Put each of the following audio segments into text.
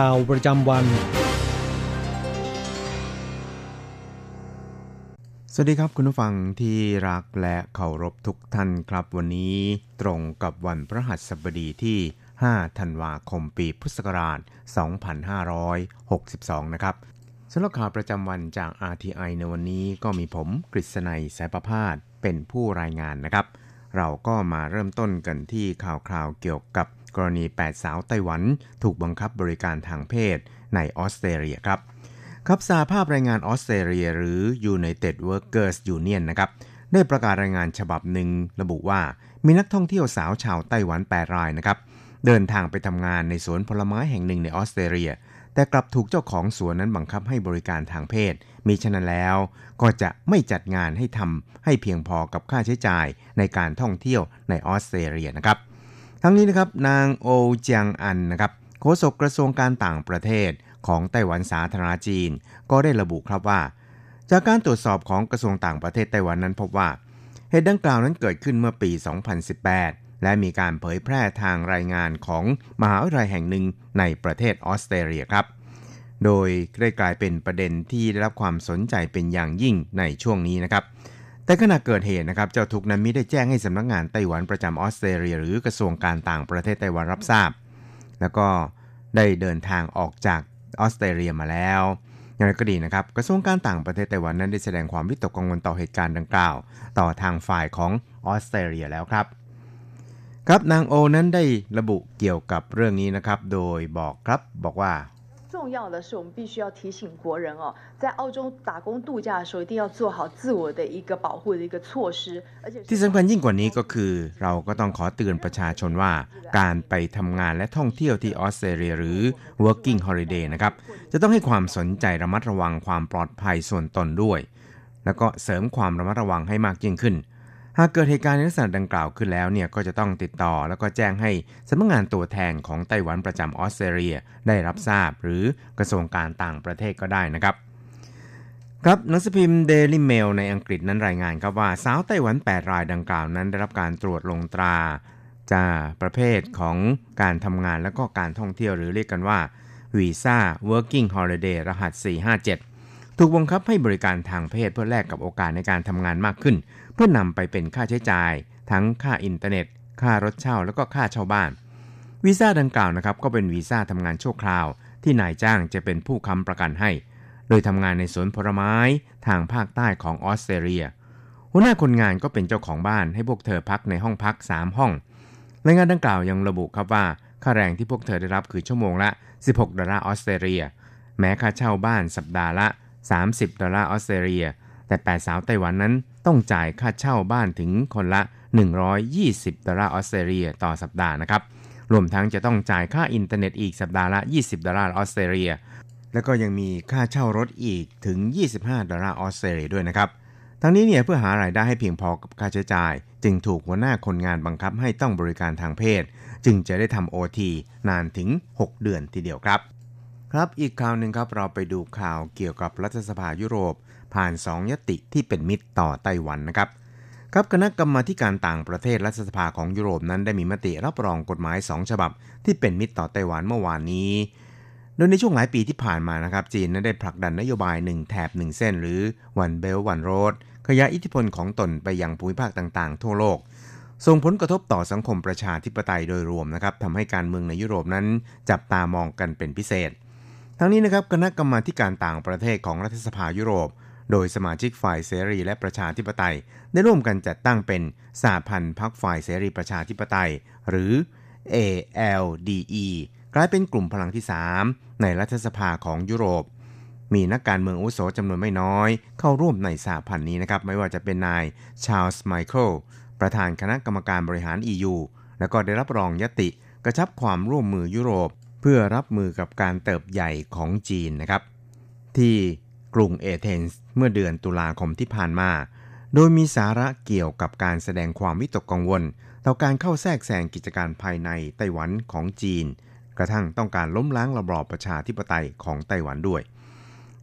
ข่าวประจำวัน สวัสดีครับคุณผู้ฟังที่รักและเคารพทุกท่านครับ วันนี้ตรงกับวันพระหัสบดีที่ 5 ธันวาคมปีพุทธศักราช 2562 นะครับสำหรับข่าวประจำวันจาก RTI ในวันนี้ก็มีผมกฤษณัยสายประพาสเป็นผู้รายงานนะครับ เราก็มาเริ่มต้นกันที่ข่าวคราวเกี่ยวกับ กรณี 8 สาวไต้หวัน ถูกบังคับบริการทางเพศในออสเตรเลียครับครับสาภาพแรงงานออสเตรเลียหรือ United Workers Union นะครับได้ประกาศรายงานฉบับหนึ่งระบุว่ามีนักท่องเที่ยวสาวชาวไต้หวัน 8 รายนะครับเดินทางไปทำงานในสวนผลไม้แห่งหนึ่งในออสเตรเลีย แต่กลับถูกเจ้าของสวนนั้นบังคับให้บริการทางเพศ มีฉะนั้นแล้ว ก็จะไม่จัดงานให้ทำให้เพียงพอกับค่าใช้จ่ายในการท่องเที่ยวในออสเตรเลียนะครับ ทั้งนี้นะครับนางโอเจียงอันนะครับโฆษกกระทรวงการต่างประเทศของไต้หวันสาธารณจีน ก็ได้ระบุครับว่า จากการตรวจสอบของกระทรวงต่างประเทศไต้หวันนั้นพบว่าเหตุดังกล่าวนั้นเกิดขึ้นเมื่อปี 2018 และมีการเผยแพร่ทางรายงานของมหาวิทยาลัยแห่งหนึ่งในประเทศออสเตรเลียครับ โดยได้กลายเป็นประเด็นที่ได้รับความสนใจเป็นอย่างยิ่งในช่วงนี้นะครับ แต่ขณะเกิดเหตุนะครับเจ้าทุกนั้นมิได้แจ้งให้สำนักงานไต้หวันประจำออสเตรเลีย หรือกระทรวงการต่างประเทศไต้หวันรับทราบ แล้วก็ได้เดินทางออกจากออสเตรเลียมาแล้วอย่างไรก็ดีนะครับ กระทรวงการต่างประเทศไต้หวันนั้นได้แสดงความวิตกกังวลต่อเหตุการณ์ดังกล่าว ต่อทางฝ่ายของออสเตรเลียแล้วครับ ครับนางโอนั้นได้ระบุเกี่ยวกับเรื่องนี้นะครับ โดยบอกครับบอกว่า 重要的是，我们必须要提醒国人哦，在澳洲打工度假的时候，一定要做好自我的一个保护的一个措施，而且ที่สำคัญยิ่งกว่านี้ก็คือ เราก็ต้องขอเตือนประชาชนว่า การไปทำงานและท่องเที่ยวที่ออสเตรเลียหรือ working holiday นะครับ จะต้องให้ความสนใจระมัดระวังความปลอดภัยส่วนตนด้วย แล้วก็เสริมความระมัดระวังให้มากยิ่งขึ้น หากเกิดเหตุการณ์ในลักษณะดังกล่าวขึ้นแล้วเนี่ยก็จะต้องติดต่อแล้วก็แจ้งให้สำนักงานตัวแทนของไต้หวันประจำออสเตรเลียได้รับทราบ หรือกระทรวงการต่างประเทศก็ได้นะครับครับหนังสือพิมพ์ Daily Mail ในอังกฤษนั้นรายงานครับว่าสาวไต้หวัน 8 รายดังกล่าวนั้น ได้รับการตรวจลงตราจากประเภทของการทำงานและก็การท่องเที่ยวหรือเรียกกันว่าวีซ่า Working Holiday รหัส 457 ถูกบังคับให้บริการทางเพศเพื่อแลกกับโอกาสในการทำงานมากขึ้น เพื่อนำไปเป็นค่าใช้จ่าย ทั้งค่าอินเทอร์เน็ต ค่ารถเช่าแล้วก็ค่าเช่าบ้านวีซ่าดังกล่าวนะครับก็เป็นวีซ่าทำงานชั่วคราว ที่นายจ้างจะเป็นผู้ค้ำประกันให้ โดยทำงานในสวนผลไม้ทางภาคใต้ของออสเตรเลีย หัวหน้าคนงานก็เป็นเจ้าของบ้านให้พวกเธอพักในห้องพัก 3 ห้องรายงานดังกล่าวยังระบุครับว่าค่าแรงที่พวกเธอได้รับคือชั่วโมงละ 16 ดอลลาร์ออสเตรเลีย แม้ค่าเช่าบ้านสัปดาห์ละ 30 ดอลลาร์ออสเตรเลีย แต่แปดสาวไต้หวันนั้นต้องจ่ายค่าเช่าบ้านถึงคนละ 120 ดอลลาร์ออสเตรเลียต่อสัปดาห์นะครับ รวมทั้งจะต้องจ่ายค่าอินเทอร์เน็ตอีกสัปดาห์ละ 20 ดอลลาร์ออสเตรเลีย แล้วก็ยังมีค่าเช่ารถอีกถึง 25 ดอลลาร์ออสเตรเลียด้วยนะครับ ทั้งนี้เนี่ยเพื่อหารายได้ให้เพียงพอกับค่าใช้จ่าย จึงถูกหัวหน้าคนงานบังคับให้ต้องบริการทางเพศ จึงจะได้ทำโอทีนานถึง 6 เดือนทีเดียวครับ ครับอีกข่าวหนึ่งครับเราไปดูข่าวเกี่ยวกับรัฐสภายุโรป ผ่าน 2 ยติที่เป็นมิตรต่อไต้หวันนะครับ ครับคณะกรรมาการต่างประเทศรัฐสภาของยุโรปนั้นได้มีมติรับรองกฎหมาย 2 ฉบับ ที่เป็นมิตรต่อไต้หวันเมื่อวานนี้ โดยในช่วงหลายปีที่ผ่านมานะครับจีนนั้นได้ผลักดันนโยบาย 1 แถบ 1 เส้น หรือ One Belt One Road ขยายอิทธิพลของตนไปยังภูมิภาคต่างๆ ทั่วโลกส่งผลกระทบต่อสังคมประชาธิปไตยโดยรวมนะครับทำให้การเมืองในยุโรปนั้นจับตามองกันเป็นพิเศษ ทั้งนี้นะครับคณะกรรมาการต่างประเทศของรัฐสภายุโรป โดยสมาชิกฝ่ายเสรีและประชาธิปไตย ได้ร่วมกันจัดตั้งเป็นสหพันธ์พรรคฝ่ายเสรีประชาธิปไตย หรือ ALDE กลายเป็นกลุ่มพลังที่ 3 ในรัฐสภาของยุโรป มีนักการเมืองอุโสจำนวนไม่น้อย เข้าร่วมในสหพันธ์นี้นะครับ ไม่ว่าจะเป็นนายชาร์ลส์ไมเคิลประธานคณะกรรมการบริหาร EU แล้วก็ได้รับรองยติกระชับความร่วมมือยุโรป พื่อรับมือกับการเติบใหญ่ของจีนนะครับ ที่กรุงเอเธนส์เมื่อเดือนตุลาคมที่ผ่านมา โดยมีสาระเกี่ยวกับการแสดงความวิตกกังวล ต่อการเข้าแทรกแซงกิจการภายในไต้หวันของจีน กระทั่งต้องการล้มล้างระบอบประชาธิปไตยของไต้หวันด้วย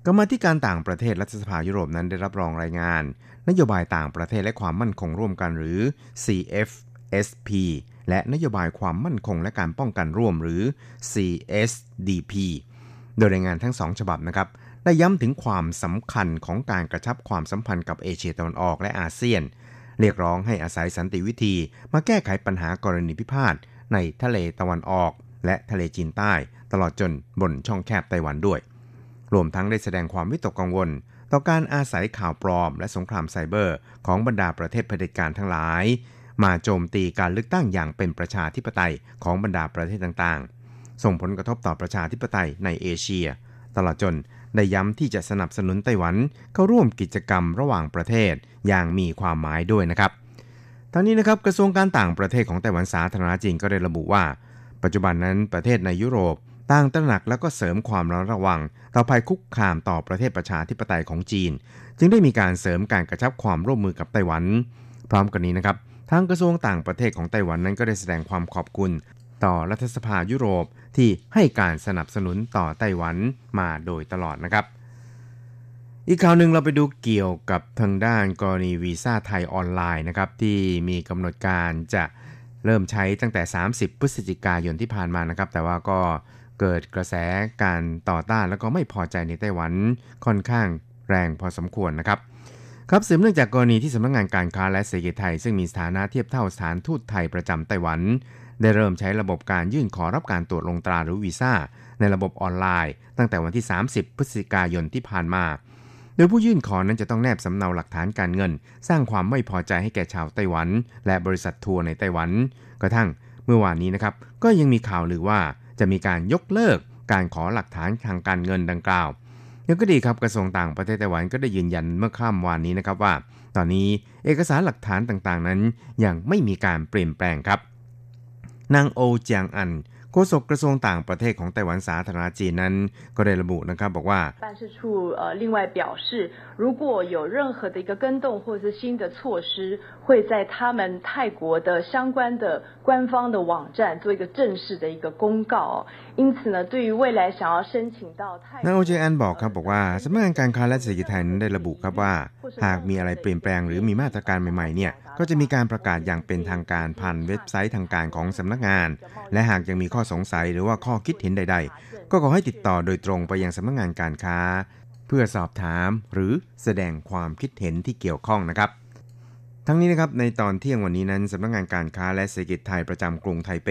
กรรมธิการต่างประเทศรัฐสภายุโรปนั้นได้รับรองรายงาน นโยบายต่างประเทศและความมั่นคงร่วมกันหรือ CF CSP และนโยบายความมั่นคงและการป้องกันร่วมหรือ CSDP โดยรายงานทั้งสองฉบับนะครับ ได้ย้ำถึงความสำคัญของการกระชับความสัมพันธ์กับเอเชียตะวันออกและอาเซียน เรียกร้องให้อาศัยสันติวิธี มาแก้ไขปัญหากรณีพิพาทในทะเลตะวันออก และทะเลจีนใต้ ตลอดจนบนช่องแคบไต้หวันด้วย รวมทั้งได้แสดงความวิตกกังวล ต่อการอาศัยข่าวปลอม และสงครามไซเบอร์ ของบรรดาประเทศเผด็จการทั้งหลาย มาโจมตีการเลือกตั้งอย่างเป็นประชาธิปไตยของบรรดาประเทศต่างๆ ส่งผลกระทบต่อประชาธิปไตยในเอเชีย ตลอดจนได้ย้ำที่จะสนับสนุนไต้หวันเข้าร่วมกิจกรรมระหว่างประเทศอย่างมีความหมายด้วยนะครับทั้งนี้นะครับกระทรวงการต่างประเทศของไต้หวันสาธารณจีนก็ได้ระบุว่า ปัจจุบันนั้นประเทศในยุโรปต่างตระหนักแล้วก็เสริมความระระวัง ต่อภัยคุกคามต่อประเทศประชาธิปไตยของจีน จึงได้มีการเสริมการกระชับความร่วมมือกับไต้หวัน พร้อมกันนี้นะครับ ทางกระทรวงต่างประเทศของไต้หวันนั้นก็ได้แสดงความขอบคุณ ต่อรัฐสภายุโรปที่ให้การสนับสนุนต่อไต้หวันมาโดยตลอดนะครับ อีกข่าวหนึ่งเราไปดูเกี่ยวกับทางด้านกรณีวีซ่าไทยออนไลน์นะครับที่มีกำหนดการจะเริ่มใช้ตั้งแต่ 30 พฤศจิกายนที่ผ่านมานะครับ แต่ว่าก็เกิดกระแสการต่อต้านแล้วก็ไม่พอใจในไต้หวันค่อนข้างแรงพอสมควรนะครับ ครับสืบเนื่องจากกรณีที่สำนักงงานการค้าและเศรษฐกิจไทย ซึ่งมีสถานะเทียบเท่าสถานทูตไทยประจำไต้หวัน ได้เริ่มใช้ระบบการยื่นขอรับการตรวจลงตราหรือวีซ่า ในระบบออนไลน์ ตั้งแต่วันที่ 30 พฤศจิกายนที่ผ่านมา โดยผู้ยื่นขอนั้นจะต้องแนบสำเนาหลักฐานการเงิน สร้างความไม่พอใจให้แก่ชาวไต้หวัน และบริษัททัวร์ในไต้หวัน กระทั่งเมื่อวานนี้นะครับก็ยังมีข่าวลือว่าจะมีการยกเลิกการขอหลักฐานทางการเงินดังกล่าวยังก็ดีครับกระทรวงต่างประเทศไต้หวันก็ได้ยืนยันเมื่อค่ำวานนี้นะครับว่า ตอนนี้เอกสารหลักฐานต่างๆนั้นยังไม่มีการเปลี่ยนแปลงครับ นางโอเจียงอันโฆษกกระทรวงต่างประเทศของไต้หวันสาธารณจีนนั้น ก็ได้ระบุนะครับบอกว่า办事处呃另外表示如果有任何的一个跟动或是新的措施会在他们泰国的相关的官方的网站做一个正式的一个公告 นักวิจัยอันบอกครับบอกว่าสำนักงานการค้าและเศรษฐกิจไทยนั้นได้ระบุครับว่า หากมีอะไรเปลี่ยนแปลงหรือมีมาตรการใหม่ๆเนี่ยก็จะมีการประกาศอย่างเป็นทางการผ่านเว็บไซต์ทางการของสำนักงาน และหากยังมีข้อสงสัยหรือว่าข้อคิดเห็นใด ๆ ก็ขอให้ติดต่อโดยตรงไปยังสำนักงานการค้า เพื่อสอบถามหรือแสดงความคิดเห็นที่เกี่ยวข้องนะครับ ทั้งนี้นะครับในตอนเที่ยงวันนี้นั้นสำนักงานการค้าและเศรษฐกิจไทยประจำกรุงไทเป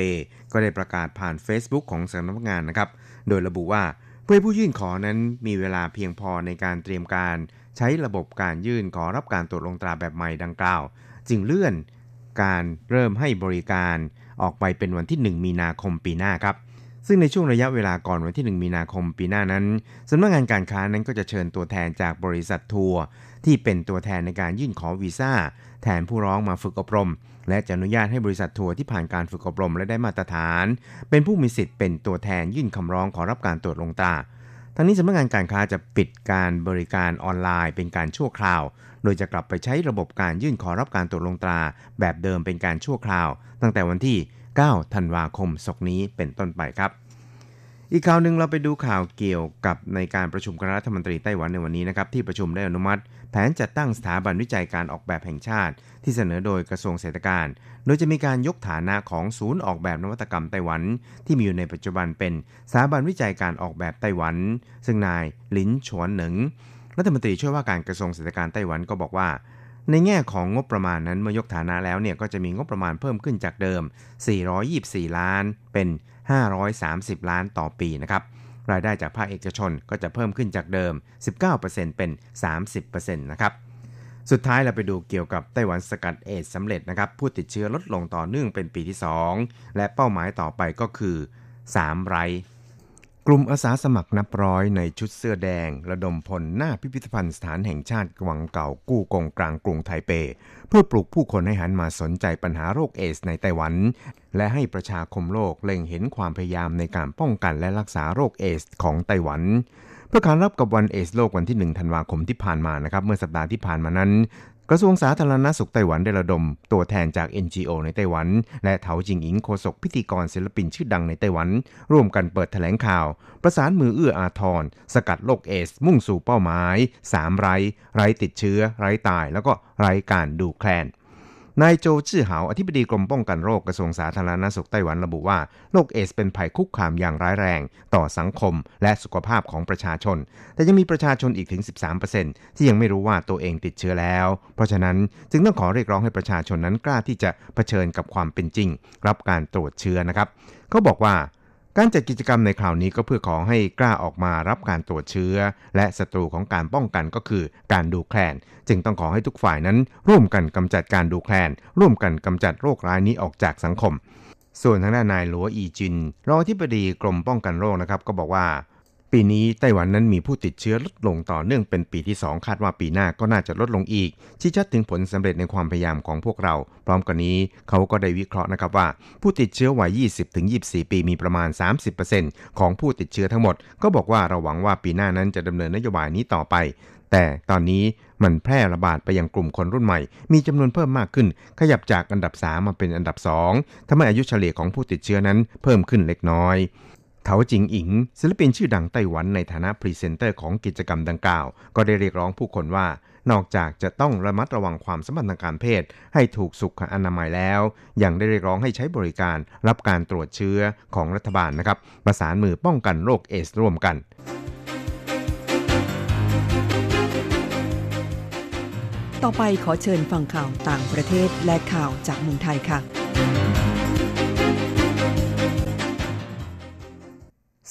ก็ได้ประกาศผ่าน Facebook ของสำนักงานนะครับ โดยระบุว่าเพื่อผู้ยื่นขอนั้นมีเวลาเพียงพอในการเตรียมการ ใช้ระบบการยื่นขอรับการตรวจลงตราแบบใหม่ดังกล่าว จึงเลื่อนการเริ่มให้บริการออกไปเป็นวันที่ 1 มีนาคมปีหน้าครับซึ่งในช่วงระยะเวลาก่อนวันที่ 1 มีนาคมปีหน้านั้นสำนักงานการค้านั้นก็จะเชิญตัวแทนจากบริษัททัวร์ที่เป็นตัวแทนในการยื่นขอวีซ่า แทนผู้ร้องมาฝึกอบรม และจะอนุญาตให้บริษัททัวร์ที่ผ่านการฝึกอบรมและได้มาตรฐาน เป็นผู้มีสิทธิ์เป็นตัวแทนยื่นคำร้องขอรับการตรวจลงตราทั้งนี้สำนักงานการค้าจะปิดการบริการออนไลน์เป็นการชั่วคราว โดยจะกลับไปใช้ระบบการยื่นขอรับการตรวจลงตรา แบบเดิมเป็นการชั่วคราว ตั้งแต่วันที่ 9 ธันวาคมศกนี้เป็นต้นไปครับ อีกข่าวหนึ่งเราไปดูข่าวเกี่ยวกับในการประชุมคณะรัฐมนตรีไต้หวันในวันนี้นะครับที่ประชุมได้อนุมัติ แผนจัดตั้งสถาบันวิจัยการออกแบบแห่งชาติ ที่เสนอโดยกระทรวงเศรษฐการ โดยจะมีการยกฐานะของศูนย์ออกแบบนวัตกรรมไต้หวัน ที่มีอยู่ในปัจจุบันเป็นสถาบันวิจัยการออกแบบไต้หวัน ซึ่งนายหลินฉวนหนิงรัฐมนตรีช่วยว่าการกระทรวงเศรษฐการไต้หวันก็บอกว่า ในแง่ของงบประมาณนั้นเมื่อยกฐานะแล้วเนี่ยก็จะมีงบประมาณเพิ่มขึ้นจากเดิม 424 ล้านเป็น 530 ล้านต่อปีนะครับ รายได้จากภาคเอกชนก็จะเพิ่มขึ้นจากเดิม 19%เป็น 30%นะครับสุดท้ายเราไปดูเกี่ยวกับไต้หวันสกัดเอดสำเร็จนะครับ ผู้ติดเชื้อลดลงต่อเนื่องเป็นปีที่ 2 และเป้าหมายต่อไปก็คือ 3 ไร้ กลุ่มอาสาสมัครนับร้อยในชุดเสื้อแดง ระดมพลหน้าพิพิธภัณฑ์สถานแห่งชาติกวังเก่ากู้กงกลางกรุงไทเป เพื่อปลุกผู้คนให้หันมาสนใจปัญหาโรคเอดส์ในไต้หวัน และให้ประชาคมโลกเล็งเห็นความพยายามในการป้องกันและรักษาโรคเอดส์ของไต้หวันเพื่อการรับกับวันเอดส์โลกวันที่ 1 ธันวาคมที่ผ่านมานะครับ เมื่อสัปดาห์ที่ผ่านมานั้น กระทรวงสาธารณสุขไต้หวันได้ระดมตัวแทนจาก NGO ในไต้หวัน และเถาจิงอิงโฆษกพิธีกรศิลปินชื่อดังในไต้หวัน ร่วมกันเปิดแถลงข่าว ประสานมือเอื้ออาทร สกัดโรคเอดส์ มุ่งสู่เป้าหมาย 3 ไร้ ไร้ติดเชื้อ ไร้ตาย แล้วก็ไร้การดูแคลน นายโจจื้อหาวอธิบดีกรมป้องกันโรคกระทรวงสาธารณสุขไต้หวันระบุว่าโรคเอดส์เป็นภัยคุกคามอย่างร้ายแรง ต่อสังคมและสุขภาพของประชาชน แต่ยังมีประชาชนอีกถึง 13%ที่ยังไม่รู้ว่าตัวเองติดเชื้อแล้ว เพราะฉะนั้นจึงต้องขอเรียกร้องให้ประชาชนนั้นกล้าที่จะะเผชิญกับความเป็นจริง รับการตรวจเชื้อนะครับ เขาบอกว่า การจัดกิจกรรมในคราวนี้ก็เพื่อขอให้กล้าออกมารับการตรวจเชื้อ และศัตรูของการป้องกันก็คือการดูแคลน จึงต้องขอให้ทุกฝ่ายนั้น ร่วมกันกำจัดการดูแคลน ร่วมกันกำจัดโรคร้ายนี้ออกจากสังคม ส่วนทางด้านนายหลัวอีจินรองอธิบดีกรมป้องกันโรคนะครับก็บอกว่า ปีนี้ไต้หวันนั้นมีผู้ติดเชื้อลดลงต่อเนื่องเป็นปีที่ 2 คาดว่าปีหน้าก็น่าจะลดลงอีก ชี้ชัดถึงผลสำเร็จในความพยายามของพวกเรา พร้อมกันนี้เขาก็ได้วิเคราะห์นะครับว่า ผู้ติดเชื้อวัย 20-24 ปีมีประมาณ 30%ของผู้ติดเชื้อทั้งหมด ก็บอกว่าเราหวังว่าปีหน้านั้นจะดำเนินนโยบายนี้ต่อไป แต่ตอนนี้มันแพร่ระบาดไปยังกลุ่มคนรุ่นใหม่ มีจำนวนเพิ่มมากขึ้น ขยับจากอันดับ 3 มาเป็นอันดับ 2ทำให้อายุเฉลี่ยของผู้ติดเชื้อนั้นเพิ่มขึ้นเล็กน้อย เถาจิงอิง ศิลปินชื่อดังไต้หวันในฐานะพรีเซนเตอร์ของกิจกรรมดังกล่าว ก็ได้เรียกร้องผู้คนว่า นอกจากจะต้องระมัดระวังความสัมพันธ์ทางการเพศ ให้ถูกสุขอนามัยแล้ว ยังได้เรียกร้องให้ใช้บริการ รับการตรวจเชื้อของรัฐบาลนะครับ ประสานมือป้องกันโรคเอดส์ร่วมกันต่อไปขอเชิญฟังข่าวต่างประเทศและข่าวจากเมืองไทยค่ะ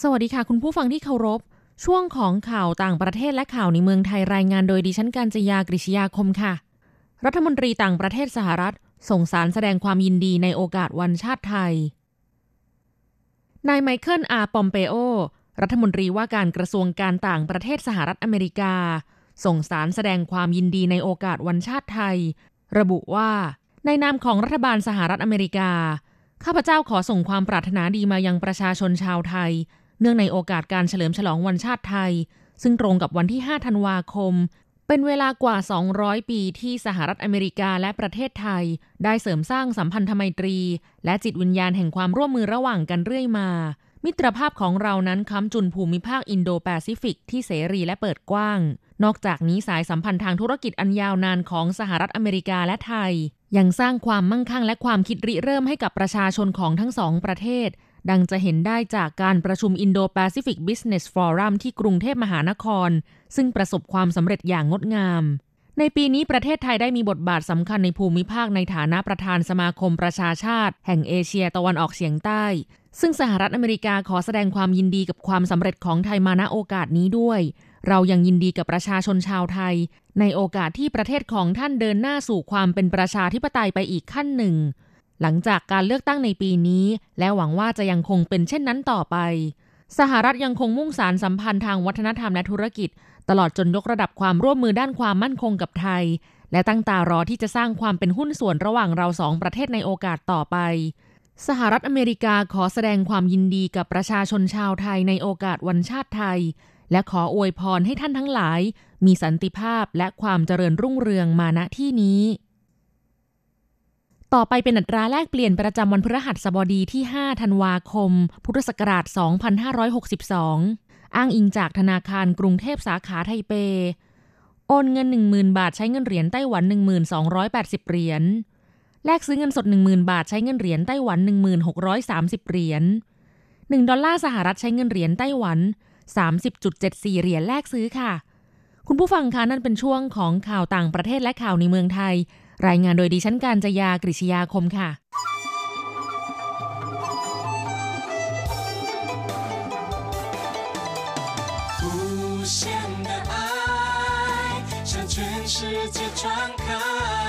สวัสดีค่ะ คุณผู้ฟังที่เคารพ ช่วงของข่าวต่างประเทศและข่าวในเมืองไทยรายงานโดยดิฉันการจยากริชยาคมค่ะ รัฐมนตรีต่างประเทศสหรัฐ ส่งสารแสดงความยินดีในโอกาสวันชาติไทย นายไมเคิลอาปอมเปโอ รัฐมนตรีว่าการกระทรวงการต่างประเทศสหรัฐอเมริกา ส่งสารแสดงความยินดีในโอกาสวันชาติไทย ระบุว่า ในนามของรัฐบาลสหรัฐอเมริกา ข้าพเจ้าขอส่งความปรารถนาดีมายังประชาชนชาวไทย เนื่องในโอกาสการเฉลิมฉลองวันชาติไทย ซึ่งตรงกับวันที่ 5 ธันวาคม เป็นเวลากว่า 200 ปีที่สหรัฐอเมริกาและประเทศไทย ได้เสริมสร้างสัมพันธไมตรี และจิตวิญญาณแห่งความร่วมมือระหว่างกันเรื่อยมา มิตรภาพของเรานั้นค้ำจุนภูมิภาคอินโดแปซิฟิกที่เสรีและเปิดกว้าง นอกจากนี้สายสัมพันธ์ทางธุรกิจอันยาวนานของสหรัฐอเมริกาและไทย ยังสร้างความมั่งคั่งและความคิดริเริ่มให้กับประชาชนของทั้งสองประเทศ ดังจะเห็นได้จากการประชุม Indo-Pacific Business Forum ที่กรุงเทพมหานคร ซึ่งประสบความสำเร็จอย่างงดงาม ในปีนี้ประเทศไทยได้มีบทบาทสำคัญในภูมิภาคในฐานะประธานสมาคมประชาชาติ แห่งเอเชียตะวันออกเฉียงใต้ ซึ่งสหรัฐอเมริกาขอแสดงความยินดีกับความสำเร็จของไทยมาณโอกาสนี้ด้วย เรายังยินดีกับประชาชนชาวไทย ในโอกาสที่ประเทศของท่านเดินหน้าสู่ความเป็นประชาธิปไตยไปอีกขั้นหนึ่ง หลังจากการเลือกตั้งในปีนี้ และหวังว่าจะยังคงเป็นเช่นนั้นต่อไป สหรัฐยังคงมุ่งสารสัมพันธ์ทางวัฒนธรรมและธุรกิจ ตลอดจนยกระดับความร่วมมือด้านความมั่นคงกับไทย และตั้งตารอที่จะสร้างความเป็นหุ้นส่วนระหว่างเราสองประเทศในโอกาสต่อไป สหรัฐอเมริกาขอแสดงความยินดีกับประชาชนชาวไทยในโอกาสวันชาติไทย และขออวยพรให้ท่านทั้งหลาย มีสันติภาพและความเจริญรุ่งเรืองมาณที่นี้ ต่อไปเป็นอัตราแลกเปลี่ยนประจำวันพฤหัสบดีที่ 5 ธันวาคม พุทธศักราช 2562 อ้างอิงจากธนาคารกรุงเทพสาขาไทเป โอนเงิน 10,000 บาทใช้เงินเหรียญไต้หวัน 1280 เหรียญ แลกซื้อเงินสด 10,000 บาทใช้เงินเหรียญไต้หวัน 1630 เหรียญ 1 ดอลลาร์สหรัฐใช้เงินเหรียญไต้หวัน 30.74 เหรียญแลกซื้อค่ะ คุณผู้ฟังคะนั่นเป็นช่วงของข่าวต่างประเทศและข่าวในเมืองไทย รายงานโดยดิฉันการจยากริชยาคมค่ะ无限的爱向全世界传开。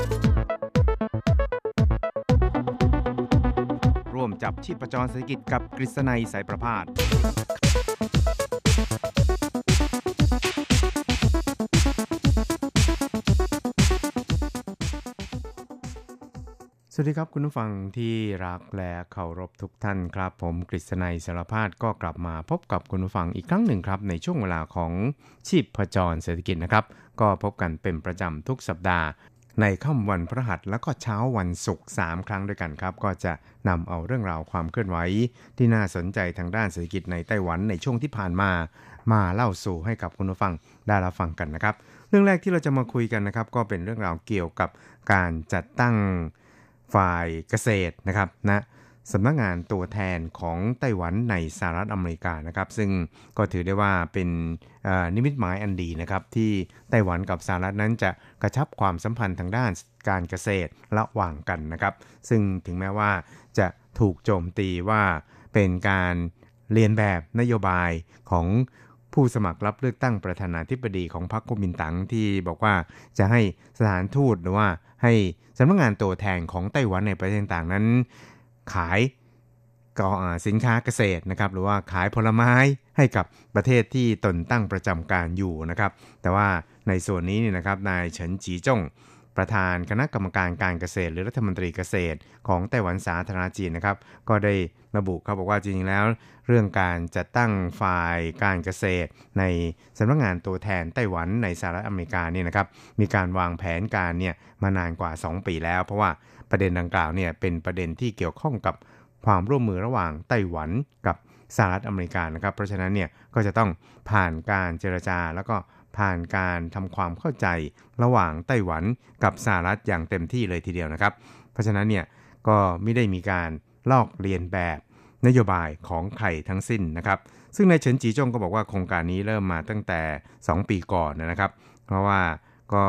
จับชีพจรเศรษฐกิจกับกฤษณัยสายประพาสสวัสดีครับคุณผู้ฟังที่รักและเคารพทุกท่านครับ ผมกฤษณัยสารพาดก็กลับมาพบกับคุณผู้ฟังอีกครั้งหนึ่งครับ ในช่วงเวลาของชีพจรเศรษฐกิจนะครับ ก็พบกันเป็นประจำทุกสัปดาห์ ในค่ำวันพระหัสแล้วก็เช้าวันศุกร์3ครั้งด้วยกันครับ ก็จะนำเอาเรื่องราวความเคลื่อนไหวที่น่าสนใจทางด้านเศรษฐกิจในไต้หวันในช่วงที่ผ่านมา มาเล่าสู่ให้กับคุณผู้ฟังได้รับฟังกันนะครับ เรื่องแรกที่เราจะมาคุยกันนะครับ ก็เป็นเรื่องราวเกี่ยวกับการจัดตั้งฝ่ายเกษตรนะครับนะ สำนักงานตัวแทนของไต้หวันในสหรัฐอเมริกานะครับ ซึ่งก็ถือได้ว่าเป็นนิมิตหมายอันดีนะครับที่ไต้หวันกับสหรัฐนั้นจะกระชับความสัมพันธ์ทางด้านการเกษตรระหว่างกันนะครับ ซึ่งถึงแม้ว่าจะถูกโจมตีว่าเป็นการเรียนแบบนโยบายของผู้สมัครรับเลือกตั้งประธานาธิบดีของพรรคกุมินตั๋งที่บอกว่าจะให้สถานทูตหรือว่าให้สำนักงานตัวแทนของไต้หวันในประเทศต่างๆนั้น ขายก็สินค้าเกษตรนะครับหรือว่าขายผลไม้ให้กับประเทศที่ตนตั้งประจำการอยู่นะครับแต่ว่าในส่วนนี้เนี่ยนะครับนายเฉินจีจงประธานคณะกรรมการการเกษตร หรือรัฐมนตรีเกษตร ของไต้หวันสาธารณจีนนะครับ ก็ได้ระบุเขาบอกว่าจริงๆแล้ว เรื่องการจัดตั้งฝ่ายการเกษตร ในสำนักงานตัวแทนไต้หวันในสหรัฐอเมริกานี่นะครับมีการวางแผนการเนี่ยมานานกว่า 2 ปีแล้ว เพราะว่า ประเด็นดังกล่าวเนี่ยเป็นประเด็นที่เกี่ยวข้องกับความร่วมมือระหว่างไต้หวันกับสหรัฐอเมริกานะครับ เพราะฉะนั้นเนี่ยก็จะต้องผ่านการเจรจาแล้วก็ผ่านการทำความเข้าใจระหว่างไต้หวันกับสหรัฐอย่างเต็มที่เลยทีเดียวนะครับ เพราะฉะนั้นเนี่ยก็ไม่ได้มีการลอกเลียนแบบนโยบายของใครทั้งสิ้นนะครับ ซึ่งนายเฉินจีจงก็บอกว่าโครงการนี้เริ่มมาตั้งแต่ 2 ปีก่อนนะครับ เพราะว่าก็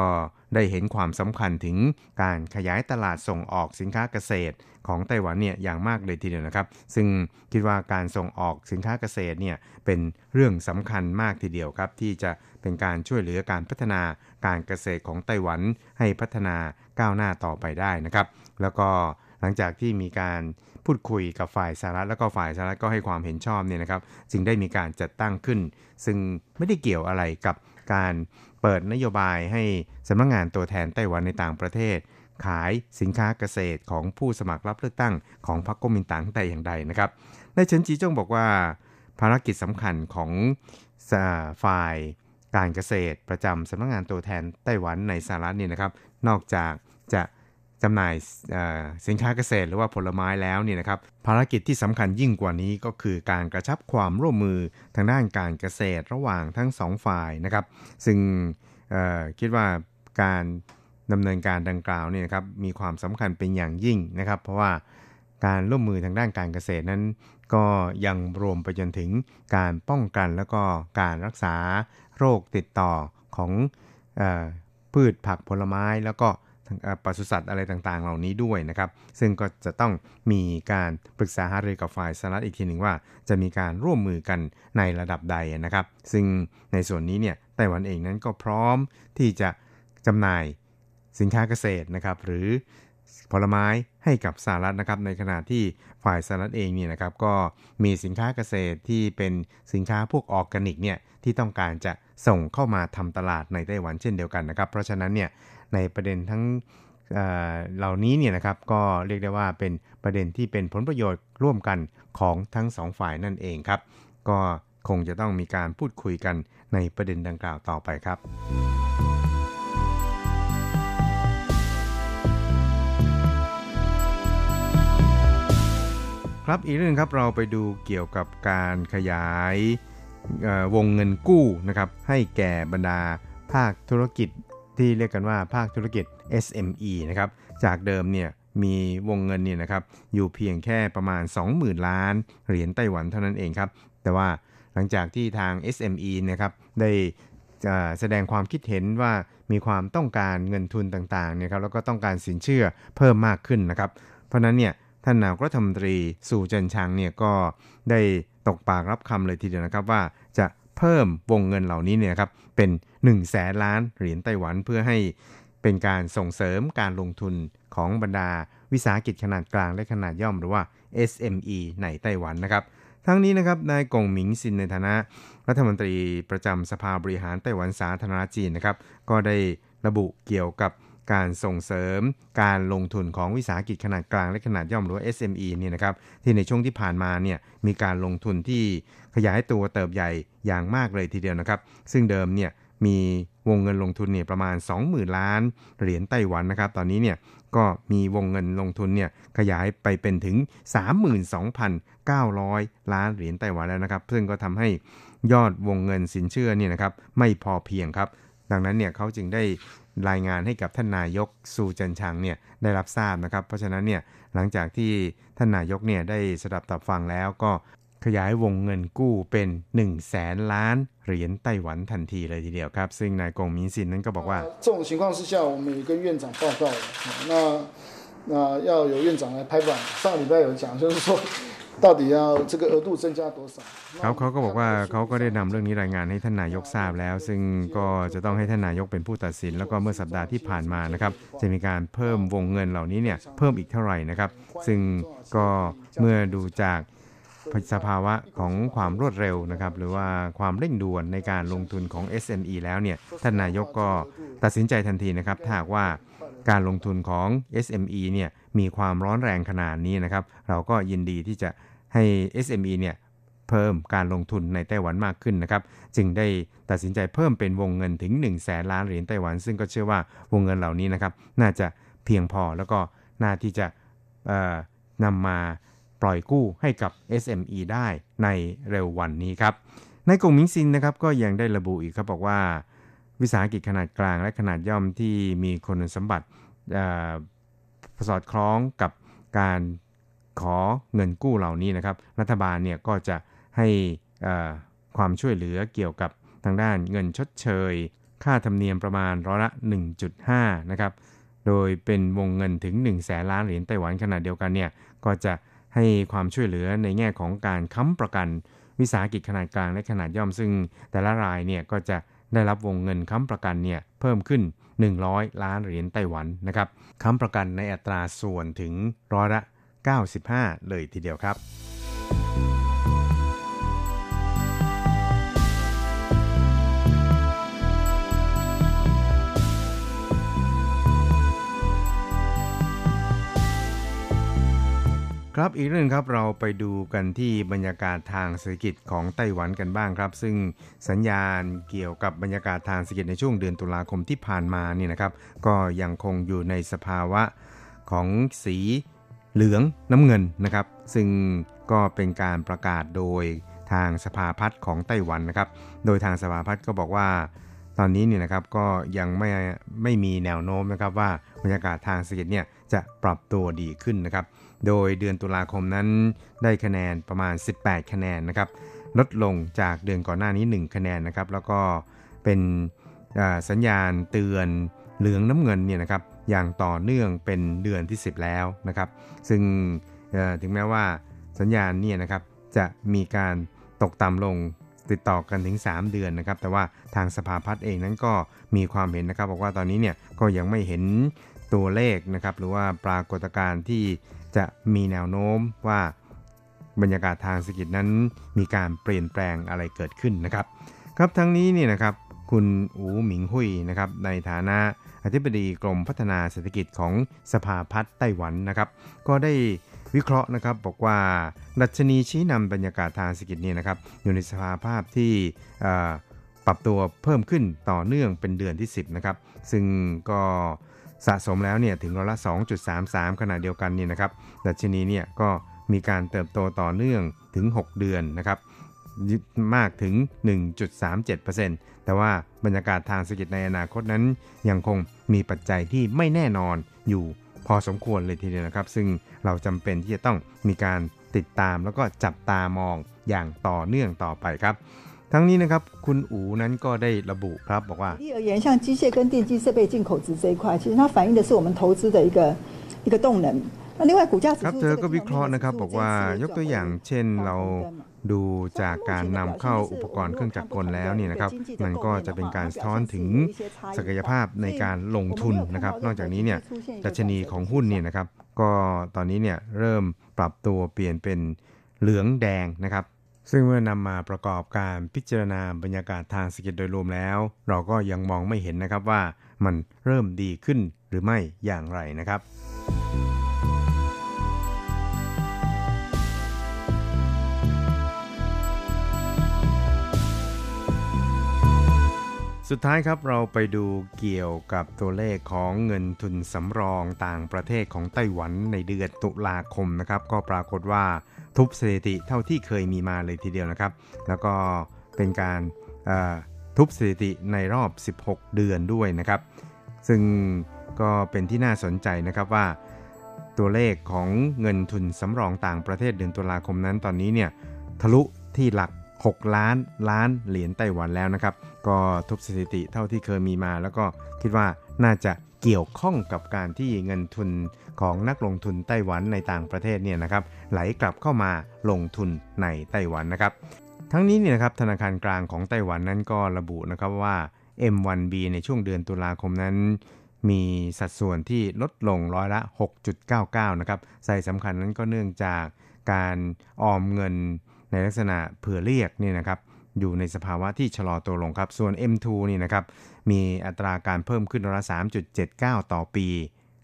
ได้เห็นความสำคัญถึงการขยายตลาดส่งออกสินค้าเกษตรของไต้หวันเนี่ยอย่างมากเลยทีเดียวนะครับ ซึ่งคิดว่าการส่งออกสินค้าเกษตรเนี่ยเป็นเรื่องสำคัญมากทีเดียวครับ ที่จะเป็นการช่วยเหลือการพัฒนาการเกษตรของไต้หวันให้พัฒนาก้าวหน้าต่อไปได้นะครับ แล้วก็หลังจากที่มีการพูดคุยกับฝ่ายสหรัฐแล้วก็ฝ่ายสหรัฐก็ให้ความเห็นชอบเนี่ยนะครับ จึงได้มีการจัดตั้งขึ้น ซึ่งไม่ได้เกี่ยวอะไรกับการ เปิดนโยบายให้สำนักงงานตัวแทนไต้หวันในต่างประเทศ ขายสินค้าเกษตรของผู้สมัครรับเลือกตั้งของพรรคก๊กมินตั๋งแต่อย่างใดนะครับนายเฉินจีจงบอกว่า ภารกิจสำคัญของฝ่ายการเกษตรประจำสำนักงานตัวแทนไต้หวันในสหรัฐนี่นะครับ นอกจากจะ จำหน่ายสินค้าเกษตรหรือว่าผลไม้แล้วเนี่ยนะครับภารกิจที่สำคัญยิ่งกว่านี้ก็คือการกระชับความร่วมมือทางด้านการเกษตรระหว่างทั้งสองฝ่ายนะครับ ซึ่งคิดว่าการดำเนินการดังกล่าวเนี่ยนะครับมีความสำคัญเป็นอย่างยิ่งนะครับ เพราะว่าการร่วมมือทางด้านการเกษตรนั้น ก็ยังรวมไปจนถึงการป้องกันแล้วก็การรักษาโรคติดต่อของออพืชผักผลไม้แล้วก็ ปศุสัตว์อะไรต่างๆ เหล่านี้ด้วยนะครับ ซึ่งก็จะต้องมีการปรึกษาหารือกับฝ่ายสหรัฐอีกทีหนึ่งว่า จะมีการร่วมมือกันในระดับใดนะครับ ซึ่งในส่วนนี้เนี่ยไต้หวันเองนั้นก็พร้อมที่จะจำหน่ายสินค้าเกษตรนะครับ หรือผลไม้ให้กับสหรัฐนะครับ ในขณะที่ฝ่ายสหรัฐเองเนี่ยนะครับ ก็มีสินค้าเกษตรที่เป็นสินค้าพวกออร์แกนิกเนี่ยที่ต้องการจะส่งเข้ามาทำตลาดในไต้หวันเช่นเดียวกันนะครับ เพราะฉะนั้นเนี่ย ในประเด็นทั้งเหล่านี้เนี่ยนะครับก็เรียกได้ว่าเป็นประเด็นที่เป็นผลประโยชน์ร่วมกันของทั้งสองฝ่ายนั่นเองครับ ก็คงจะต้องมีการพูดคุยกันในประเด็นดังกล่าวต่อไปครับครับอีกเรื่องครับเราไปดูเกี่ยวกับการขยายวงเงินกู้นะครับให้แก่บรรดาภาคธุรกิจ ที่เรียกกันว่าภาคธุรกิจ SME นะครับ จากเดิมเนี่ยมีวงเงินเนี่ยนะครับอยู่เพียงแค่ประมาณ 20,000 ล้านเหรียญไต้หวันเท่านั้นเองครับ แต่ว่าหลังจากที่ทาง SME นะครับได้แสดงความคิดเห็นว่ามีความต้องการเงินทุนต่างๆเนี่ยครับแล้วก็ต้องการสินเชื่อเพิ่มมากขึ้นนะครับ เพราะนั้นเนี่ยท่านนายกรัฐมนตรีสู่เจินชางเนี่ยก็ได้ตกปากรับคำเลยทีเดียวนะครับว่าจะ เพิ่มวงเงินเหล่านี้เนี่ยครับเป็น1แสนล้านเหรียญไต้หวันเพื่อให้เป็นการส่งเสริมการลงทุนของบรรดาวิสาหกิจขนาดกลางและขนาดย่อมหรือว่า SME ในไต้หวันนะครับ ทั้งนี้นะครับนายกงหมิงซินในฐานะ รัฐมนตรีประจำสภาบริหารไต้หวันสาธารณจีนนะครับ ก็ได้ระบุเกี่ยวกับ การส่งเสริมการลงทุนของวิสาหกิจขนาดกลางและขนาดย่อมหรือว่า SME เนี่ยนะครับที่ในช่วงที่ผ่านมาเนี่ยมีการลงทุนที่ขยายตัวเติบใหญ่อย่างมากเลยทีเดียวนะครับ ซึ่งเดิมเนี่ยมีวงเงินลงทุนเนี่ยประมาณ 20,000 ล้านเหรียญไต้หวันนะครับ ตอนนี้เนี่ยก็มีวงเงินลงทุนเนี่ยขยายไปเป็นถึง 32,900 ล้านเหรียญไต้หวันแล้วนะครับ ซึ่งก็ทำให้ยอดวงเงินสินเชื่อเนี่ยนะครับไม่พอเพียงครับ ดังนั้นเนี่ยเขาจึงได้ รายงานให้กับท่านนายกซูเจินชางเนี่ยได้รับทราบนะครับ เพราะฉะนั้นเนี่ยหลังจากที่ท่านนายกเนี่ยได้สดับตับฟังแล้วก็ขยายวงเงินกู้เป็น1นึ่งแสนล้านเหรียญไต้หวันทันทีเลยทีเดียวครับ ซึ่งนายกงมินซินนั้นก็บอกว่า这种情况之下我们也跟院长报告了那那要有院长来拍板上礼拜有讲就是说 ครับเขาก็บอกว่าเขาก็ได้นำเรื่องนี้รายงานให้ท่านนายกทราบแล้ว ซึ่งก็จะต้องให้ท่านนายกเป็นผู้ตัดสิน แล้วก็เมื่อสัปดาห์ที่ผ่านมานะครับจะมีการเพิ่มวงเงินเหล่านี้เนี่ยเพิ่มอีกเท่าไหร่นะครับ ซึ่งก็เมื่อดูจากสภาวะของความรวดเร็วนะครับ หรือว่าความเร่งด่วนในการลงทุนของ SME แล้วเนี่ยท่านนายกก็ตัดสินใจทันทีนะครับถ้าว่า การลงทุนของ SME เนี่ยมีความร้อนแรงขนาดนี้นะครับ เราก็ยินดีที่จะให้ SME เนี่ยเพิ่มการลงทุนในไต้หวันมากขึ้นนะครับ จึงได้ตัดสินใจเพิ่มเป็นวงเงินถึง1 0 0 0 0แสนล้านเหรียญไต้หวัน ซึ่งก็เชื่อว่าวงเงินเหล่านี้นะครับ น่าจะเพียงพอแล้วก็น่าที่จะนำมาปล่อยกู้ให้กับ SME ได้ในเร็ววันนี้ครับ ในกลุ่มมิงซินนะครับก็ยังได้ระบุอีกครับบอกว่า วิสาหกิจขนาดกลางและขนาดย่อมที่มีคุณสมบัติสอดคล้องกับการขอเงินกู้เหล่านี้นะครับ รัฐบาลเนี่ยก็จะให้ความช่วยเหลือเกี่ยวกับทางด้านเงินชดเชย ค่าธรรมเนียมประมาณร้อยละ 1.5 นะครับ โดยเป็นวงเงินถึง1แสนล้านเหรียญไต้หวันขนาดเดียวกันเนี่ยก็จะให้ความช่วยเหลือในแง่ของการค้ำประกันวิสาหกิจขนาดกลางและขนาดย่อมซึ่งแต่ละรายเนี่ยก็จะ ได้รับวงเงินค้ำประกันเนี่ยเพิ่มขึ้น 100 ล้านเหรียญไต้หวันนะครับค้ำประกันในอัตราส่วนถึงร้อยละ 95 เลยทีเดียวครับ ครับอีกเรื่องครับเราไปดูกันที่บรรยากาศทางเศรษฐกิจของไต้หวันกันบ้างครับ ซึ่งสัญญาณเกี่ยวกับบรรยากาศทางเศรษฐกิจในช่วงเดือนตุลาคมที่ผ่านมานี่นะครับ ก็ยังคงอยู่ในสภาวะของสีเหลืองน้ำเงินนะครับ ซึ่งก็เป็นการประกาศโดยทางสภาพัฒน์ของไต้หวันนะครับ โดยทางสภาพัฒน์ก็บอกว่า ตอนนี้เนี่ยนะครับก็ยังไม่ไม่มีแนวโน้มนะครับว่าบรรยากาศทางเศรษฐกิจเนี่ยจะปรับตัวดีขึ้นนะครับ โดยเดือนตุลาคมนั้นได้คะแนนประมาณ 18 คะแนนนะครับ ลดลงจากเดือนก่อนหน้านี้ 1 คะแนนนะครับ แล้วก็เป็นสัญญาณเตือนเหลืองน้ำเงินเนี่ยนะครับ อย่างต่อเนื่องเป็นเดือนที่ 10 แล้วนะครับ ซึ่งถึงแม้ว่าสัญญาณเนี่ยนะครับจะมีการตกต่ำลงติดต่อกันถึง 3 เดือนนะครับ แต่ว่าทางสภาพัฒน์เองนั้นก็มีความเห็นนะครับ บอกว่าตอนนี้เนี่ยก็ยังไม่เห็นตัวเลขนะครับ หรือว่าปรากฏการณ์ที่ จะมีแนวโน้มว่าบรรยากาศทางเศรษฐกิจนั้นมีการเปลี่ยนแปลงอะไรเกิดขึ้นนะครับ ครับทั้งนี้นี่นะครับคุณอูหมิงหุยนะครับในฐานะอธิบดีกรมพัฒนาเศรษฐกิจของสภาพัฒน์ไต้หวันนะครับ ก็ได้วิเคราะห์นะครับบอกว่าดัชนีชี้นำบรรยากาศทางเศรษฐกิจนี่นะครับอยู่ในสภาพภที่ปรับตัวเพิ่มขึ้นต่อเนื่องเป็นเดือนที่ 10นะครับซึ่งก็ สะสมแล้วเนี่ยถึงร้อยละ 2.33 ขณะเดียวกันนี่นะครับดัชนีเนี่ยก็มีการเติบโตต่อเนื่องถึง 6 เดือนนะครับมากถึง 1.37%แต่ว่าบรรยากาศทางเศรษฐกิจในอนาคตนั้น ยังคงมีปัจจัยที่ไม่แน่นอนอยู่พอสมควรเลยทีเดียวนะครับ ซึ่งเราจำเป็นที่จะต้องมีการติดตามแล้วก็จับตามองอย่างต่อเนื่องต่อไปครับ ทั้งนี้นะครับคุณอูนั้นก็ได้ระบุครับบอกว่า而言像机械跟电机设备进口值这一块其实它反映的是我们投资的一个一个动能ครับเธอก็วิเคราะห์นะครับบอกว่ายกตัวอย่างเช่นเราดูจากการนำเข้าอุปกรณ์เครื่องจักรกลแล้วนี่นะครับมันก็จะเป็นการสะท้อนถึงศักยภาพในการลงทุนนะครับนอกจากนี้เนี่ยดัชนีของหุ้นเนี่ยนะครับก็ตอนนี้เนี่ยเริ่มปรับตัวเปลี่ยนเป็นเหลืองแดงนะครับ ซึ่งเมื่อนำมาประกอบการพิจารณาบรรยากาศทางเศรษฐกิจโดยรวมแล้ว เราก็ยังมองไม่เห็นนะครับว่ามันเริ่มดีขึ้นหรือไม่อย่างไรนะครับสุดท้ายครับเราไปดูเกี่ยวกับตัวเลขของเงินทุนสำรองต่างประเทศของไต้หวันในเดือนตุลาคมนะครับ ก็ปรากฏว่า ทุบสถิติเท่าที่เคยมีมาเลยทีเดียวนะครับ แล้วก็เป็นการทุบสถิติในรอบ 16 เดือนด้วยนะครับ ซึ่งก็เป็นที่น่าสนใจนะครับว่า ตัวเลขของเงินทุนสำรองต่างประเทศเดือนตุลาคมนั้นตอนนี้เนี่ยทะลุที่หลัก 6 ล้านล้านเหรียญไต้หวันแล้วนะครับ ก็ทุบสถิติเท่าที่เคยมีมา แล้วก็คิดว่าน่าจะเกี่ยวข้องกับการที่เงินทุน ของนักลงทุนไต้หวันในต่างประเทศเนี่ยนะครับไหลกลับเข้ามาลงทุนในไต้หวันนะครับ ทั้งนี้เนี่ยนะครับธนาคารกลางของไต้หวันนั้นก็ระบุนะครับว่า M1B ในช่วงเดือนตุลาคมนั้น มีสัดส่วนที่ลดลงร้อยละ 6.99 นะครับใส่สำคัญนั้นก็เนื่องจากการออมเงินในลักษณะเผื่อเรียกนี่นะครับอยู่ในสภาวะที่ชะลอตัวลงครับ ส่วน M2 นี่นะครับ มีอัตราการเพิ่มขึ้นร้อยละ3.79 ต่อปี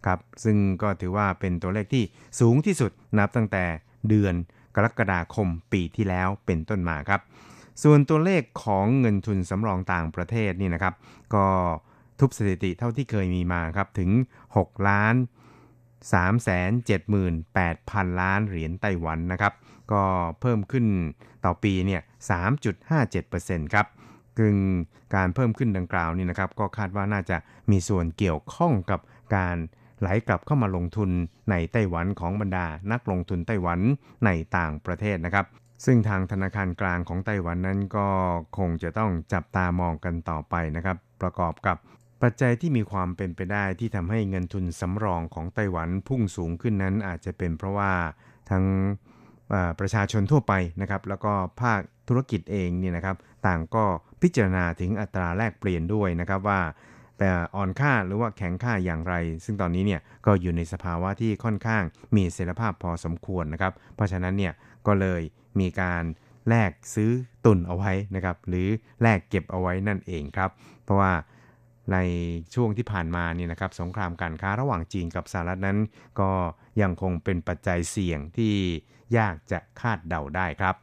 ครับ ซึ่งก็ถือว่าเป็นตัวเลขที่สูงที่สุดนับตั้งแต่เดือนกรกฎาคมปีที่แล้วเป็นต้นมาครับ ส่วนตัวเลขของเงินทุนสำรองต่างประเทศนี่นะครับ ก็ทุบสถิติเท่าที่เคยมีมาครับถึง 6 ล้าน 378,000 ล้านเหรียญไต้หวันนะครับ ก็เพิ่มขึ้นต่อปีเนี่ย 3.57%ครับซึ่งการเพิ่มขึ้นดังกล่าวนี่นะครับ ก็คาดว่าน่าจะมีส่วนเกี่ยวข้องกับการ ไหลกลับเข้ามาลงทุนในไต้หวันของบรรดานักลงทุนไต้หวันในต่างประเทศนะครับ ซึ่งทางธนาคารกลางของไต้หวันนั้นก็คงจะต้องจับตามองกันต่อไปนะครับ ประกอบกับปัจจัยที่มีความเป็นไปได้ที่ทำให้เงินทุนสำรองของไต้หวันพุ่งสูงขึ้นนั้นอาจจะเป็นเพราะว่าทั้งประชาชนทั่วไปนะครับ แล้วก็ภาคธุรกิจเองเนี่ยนะครับ ต่างก็พิจารณาถึงอัตราแลกเปลี่ยนด้วยนะครับว่า แต่อ่อนค่าหรือว่าแข็งค่าอย่างไร ซึ่งตอนนี้เนี่ยก็อยู่ในสภาวะที่ค่อนข้างมีเสถียรภาพพอสมควรนะครับ เพราะฉะนั้นเนี่ยก็เลยมีการแลกซื้อตุนเอาไว้นะครับ หรือแลกเก็บเอาไว้นั่นเองครับ เพราะว่าในช่วงที่ผ่านมานี่นะครับสงครามการค้าระหว่างจีนกับสหรัฐนั้น ก็ยังคงเป็นปัจจัยเสี่ยงที่ยากจะคาดเดาได้ครับ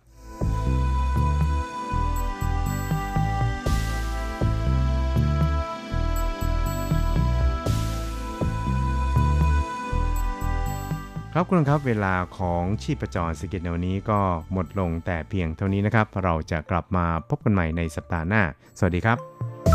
ครับคุณครับเวลาของชีพจรสกิจในวันนี้ก็หมดลงแต่เพียงเท่านี้นะครับ เราจะกลับมาพบกันใหม่ในสัปดาห์หน้า สวัสดีครับ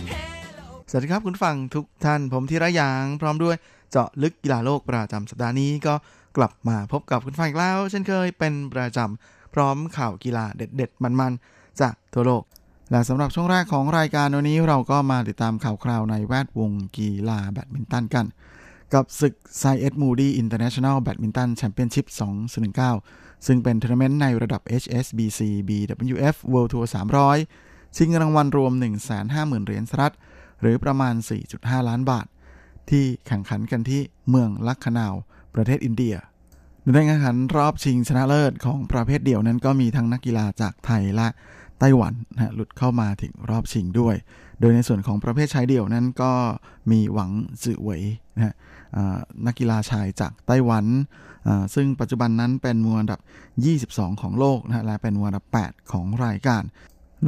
สวัสดีครับคุณผู้ฟังทุกท่านผมธีระ หยางพร้อมด้วยเจาะลึกกีฬาโลกประจำสัปดาห์นี้ก็กลับมาพบกับคุณผู้ฟังอีกแล้ว เช่นเคยเป็นประจำพร้อมข่าวกีฬาเด็ดๆ มันๆ จากทั่วโลก และสำหรับช่วงแรกของรายการวันนี้เราก็มาติดตามข่าวคราวในแวดวงกีฬาแบดมินตันกัน กับศึก Syed Modi International Badminton Championship 2019 ซึ่งเป็นทัวร์นาเมนต์ในระดับ HSBC BWF World Tour 300 ชิงรางวัลรวม 150,000 เหรียญสหรัฐ หรือประมาณ 4.5 ล้านบาท ที่แข่งขันกันที่เมืองลักขนาว ประเทศอินเดียในการแข่งขันรอบชิงชนะเลิศของประเภทเดี่ยวนั้นก็มีทั้งนักกีฬาจากไทยและไต้หวันนะหลุดเข้ามาถึงรอบชิงด้วย โดยในส่วนของประเภทชายเดี่ยวนั้นก็มีหวังจื่อเหวยนะนักกีฬาชายจากไต้หวัน ซึ่งปัจจุบันนั้นเป็นมวยอันดับ 22 ของโลกนะและเป็นมือวางอันดับ 8 ของรายการ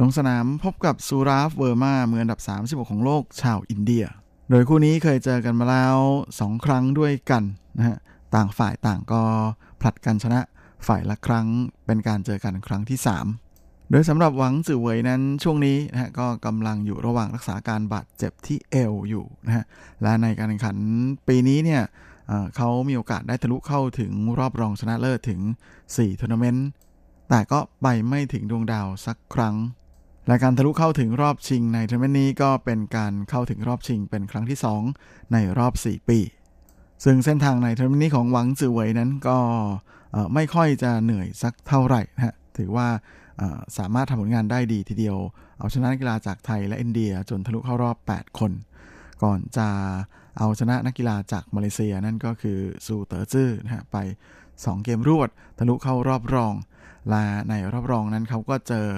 ลงสนามพบกับซูราฟเวอร์มามืออันดับ 36 ของโลกชาวอินเดีย โดยคู่นี้เคยเจอกันมาแล้ว 2 ครั้งด้วยกันนะฮะต่างฝ่ายต่างก็ผลัดกันชนะฝ่ายละครั้งเป็นการเจอกันครั้งที่ 3 โดยสำหรับหวังจื่อเวยนั้นช่วงนี้นะฮะก็กำลังอยู่ระหว่างรักษาการบาดเจ็บที่เอวอยู่นะฮะและในการแข่งขันปีนี้เนี่ยเขามีโอกาสได้ทะลุเข้าถึงรอบรองชนะเลิศถึง4ทัวร์นาเมนต์แต่ก็ไปไม่ถึงดวงดาวสักครั้ง และการทะลุเข้าถึงรอบชิงในทัวร์นาเมนต์นี้ก็เป็นการเข้าถึงรอบชิงเป็นครั้งที่ 2 ในรอบ 4 ปี ซึ่งเส้นทางในทัวร์นาเมนต์นี้ของหวังจือเหวยนั้นก็ไม่ค่อยจะเหนื่อยสักเท่าไหร่นะฮะถือว่าสามารถทำผลงานได้ดีทีเดียว เอาชนะนักกีฬาจากไทยและอินเดียจนทะลุเข้ารอบ 8 คน ก่อนจะเอาชนะนักกีฬาจากมาเลเซียนั่นก็คือซูเตอร์จื้อนะฮะไป 2 เกมรวด ทะลุเข้ารอบรอง และในรอบรองนั้นเขาก็เจอ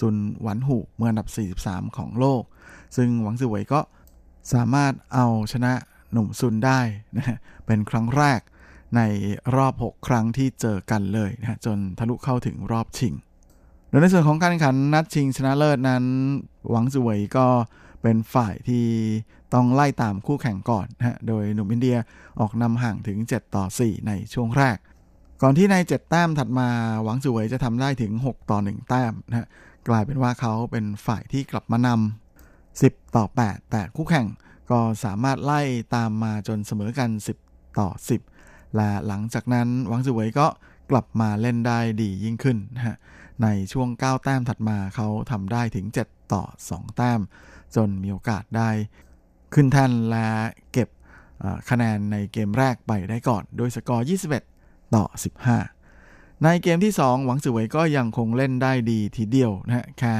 ซุนหวันหูเมืออันดับ 43 ของโลก ซึ่งหวังซือเวยก็สามารถเอาชนะหนุ่มซุนได้นะเป็นครั้งแรกในรอบ 6 ครั้งที่เจอกันเลยนะจนทะลุเข้าถึงรอบชิง โดยในส่วนของการแข่งขันนัดชิงชนะเลิศนั้น หวังซือเวยก็เป็นฝ่ายที่ต้องไล่ตามคู่แข่งก่อนนะโดยหนุ่มอินเดียออกนำห่างถึง 7 ต่อ 4 ในช่วงแรก ก่อนที่ใน 7 แต้มถัดมาหวังสวยจะทำได้ถึง 6 ต่อ 1 แต้มนะ กลายเป็นว่าเขาเป็นฝ่ายที่กลับมานำ10 ต่อ 8 แต่คู่แข่งก็สามารถไล่ตามมาจนเสมอกัน 10 ต่อ 10 และหลังจากนั้นหวังสวยก็กลับมาเล่นได้ดียิ่งขึ้นนะฮะในช่วง 9 แต้มถัดมาเขาทำได้ถึง 7 ต่อ 2 แต้ม จนมีโอกาสได้ ขึ้นแท่นและเก็บคะแนนในเกมแรกไปได้ก่อน โดยสกอร์ 21 ต่อ 15 ในเกมที่ 2 หวังสือเวยก็ยังคงเล่นได้ดีทีเดียวนะฮะแค่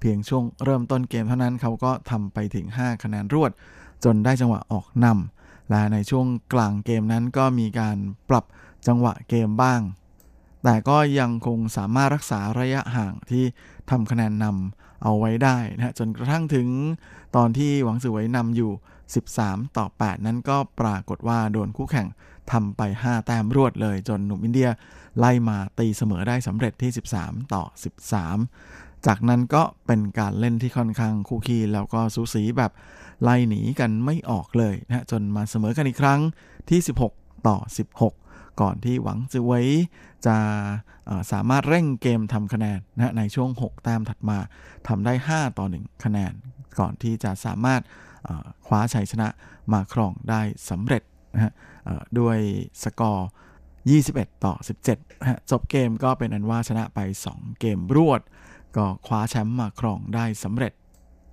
เพียงช่วงเริ่มต้นเกมเท่านั้นเขาก็ทำไปถึง 5 คะแนนรวด จนได้จังหวะออกนำและในช่วงกลางเกมนั้นก็มีการปรับจังหวะเกมบ้าง แต่ก็ยังคงสามารถรักษาระยะห่างที่ทำคะแนนนำ เอาไว้ได้นะจนกระทั่งถึงตอนที่หวังสือไว้นำอยู่ 13 ต่อ 8 นั้นก็ปรากฏว่าโดนคู่แข่งทำไป 5 แต้มรวดเลย จนหนุ่มอินเดียไล่มาตีเสมอได้สำเร็จที่ 13 ต่อ 13 จากนั้นก็เป็นการเล่นที่ค่อนข้างคู่ขี้แล้วก็สูสีแบบไล่หนีกันไม่ออกเลยนะจนมาเสมอกันอีกครั้งที่ 16 ต่อ 16 ก่อนที่หวังจือไว้จะสามารถเร่งเกมทำคะแนนนะในช่วง 6 แต้มถัดมาทำได้ 5 ต่อ 1 คะแนน ก่อนที่จะสามารถคว้าชัยชนะมาครองได้สำเร็จนะฮะด้วยสกอร์ 21 ต่อ 17นะจบเกมก็เป็นอันว่าชนะไป 2 เกมรวด ก็คว้าแชมป์มาครองได้สำเร็จ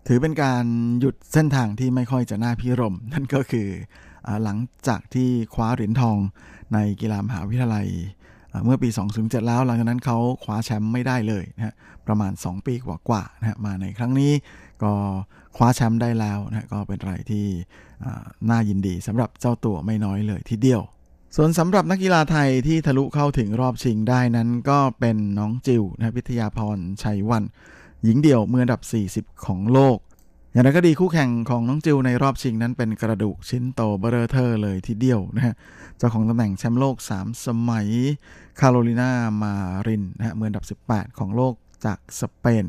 ถือเป็นการหยุดเส้นทางที่ไม่ค่อยจะน่าพิรม นั่นก็คือ หลังจากที่คว้าเหรียญทองในกีฬามหาวิทยาลัยเมื่อปี 2007 แล้ว หลังจากนั้นเขาคว้าแชมป์ไม่ได้เลยนะฮะประมาณ 2 ปีกว่าๆนะฮะมาในครั้งนี้ก็คว้าแชมป์ได้แล้วนะก็เป็นอะไรที่น่ายินดีสำหรับเจ้าตัวไม่น้อยเลยทีเดียว ส่วนสำหรับนักกีฬาไทยที่ทะลุเข้าถึงรอบชิงได้นั้น ก็เป็นน้องจิวนะพิทยาพรไชยวรรณ หญิงเดี่ยวมืออันดับ 40 ของโลก อย่างไรก็ดีคู่แข่งของน้องจิวในรอบชิงนั้นเป็นกระดูกชิ้นโตเบอร์เทอร์เลยทีเดียวนะฮะเจ้าของตำแหน่งแชมป์โลก 3 สมัยคาโรลินามารินนะฮะมืออันดับ 18 ของโลกจากสเปน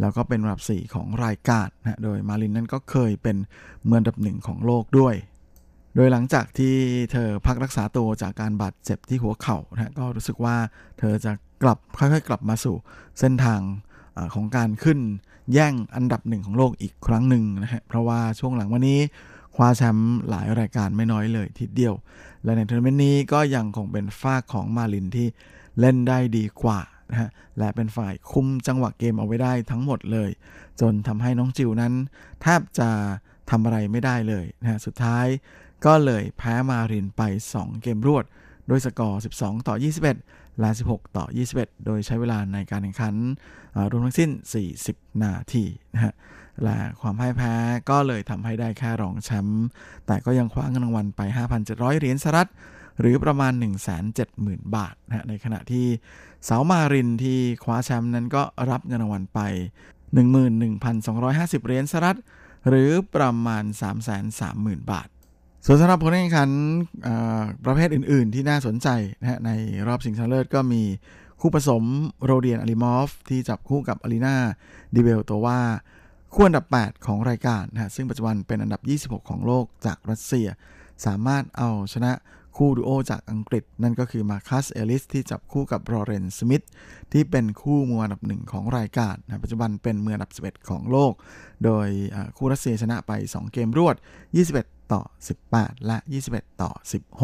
แล้วก็เป็นอันดับ 4 ของรายการนะโดยมารินนั้นก็เคยเป็นมืออันดับหนึ่งของโลกด้วย โดยหลังจากที่เธอพักรักษาตัวจากการบาดเจ็บที่หัวเข่านะก็รู้สึกว่าเธอจะกลับค่อยๆ กลับมาสู่เส้นทางของการขึ้น แย่งอันดับหนึ่งของโลกอีกครั้งหนึ่งนะฮะเพราะว่าช่วงหลังมานี้คว้าแชมป์หลายรายการไม่น้อยเลยทีเดียว และในทัวร์นาเมนต์นี้ก็ยังคงเป็นฝ่ายของมารินที่เล่นได้ดีกว่านะฮะและเป็นฝ่ายคุมจังหวะเกมเอาไว้ได้ทั้งหมดเลย จนทำให้น้องจิวนั้นแทบจะทำอะไรไม่ได้เลยนะฮะสุดท้ายก็เลยแพ้มารินไป 2 เกมรวด ด้วยสกอร์ 12 ต่อ 21 และ 16 ต่อ 21 โดยใช้เวลาในการแข่งขันรวมทั้งสิ้น 40 นาทีนะฮะและความพ่ายแพ้ก็เลยทำให้ได้แค่รองแชมป์แต่ก็ยังคว้าเงินรางวัลไป 5,700 เหรียญสหรัฐหรือประมาณ 170,000 บาทนะในขณะที่สาวมารินที่คว้าแชมป์นั้นก็รับเงินรางวัลไป 11,250 เหรียญสหรัฐหรือประมาณ 330,000 บาท ส่วนสำหรับผลแข่งขันประเภทอื่น ๆ ที่น่าสนใจนะฮะในรอบชิงชนะเลิศก็มีคู่ผสมโรเดียนอลิมอฟ ที่จับคู่กับอารีนาดิเบลตัวว่าคู่อันดับ 8 ของรายการนะซึ่งปัจจุบันเป็นอันดับ 26 ของโลกจากรัสเซีย สามารถเอาชนะคู่ดูโอจากอังกฤษ นั่นก็คือมาคัสเอลิสที่จับคู่กับลอเรนสมิธที่เป็นคู่มืออันดับหนึ่งของรายการนะปัจจุบันเป็นมืออันดับ 11 ของโลก โดยคู่รัสเซียชนะไป 2 เกมรวด 21 ต่อ 18 และ 21 ต่อ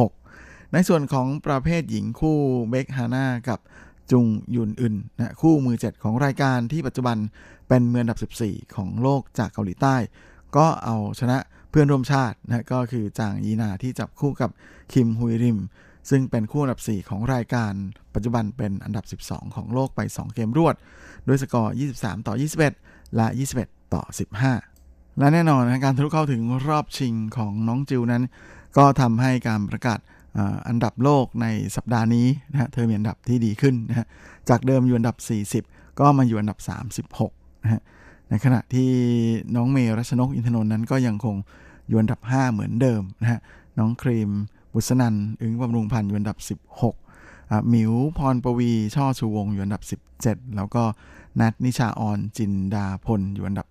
16 ในส่วนของประเภทหญิงคู่เบคฮาน่ากับจุงยุนอึนนะคู่มือ 7 ของรายการที่ปัจจุบันเป็นมืออันดับ 14 ของโลกจากเกาหลีใต้ ก็เอาชนะเพื่อนร่วมชาตินะก็คือจางยีนาที่จับคู่กับคิมฮุยริม ซึ่งเป็นคู่อันดับ 4 ของรายการ ปัจจุบันเป็นอันดับ 12 ของโลกไป 2 เกมรวด ด้วยสกอร์ 23 ต่อ 21 และ 21 ต่อ 15 และแน่นอนนะการทะลุเข้าถึงรอบชิงของน้องจิวนั้น ก็ทำให้การประกาศอันดับโลกในสัปดาห์นี้นะฮะเธอมีอันดับที่ดีขึ้นนะฮะจากเดิมอยู่อันดับ 40 ก็มาอยู่อันดับ 36นะฮะในขณะที่น้องเมรัชนกอินทนนท์นั้นก็ยังคงอยู่อันดับ 5 เหมือนเดิมนะฮะน้องครีม บุษนันอึ้งบำรุงพันธ์อยู่อันดับ 16หมิวพรปวี ช่อชูวงอยู่อันดับ 17 แล้วก็นัทนิชาออนจินดาพลอยู่อันดับ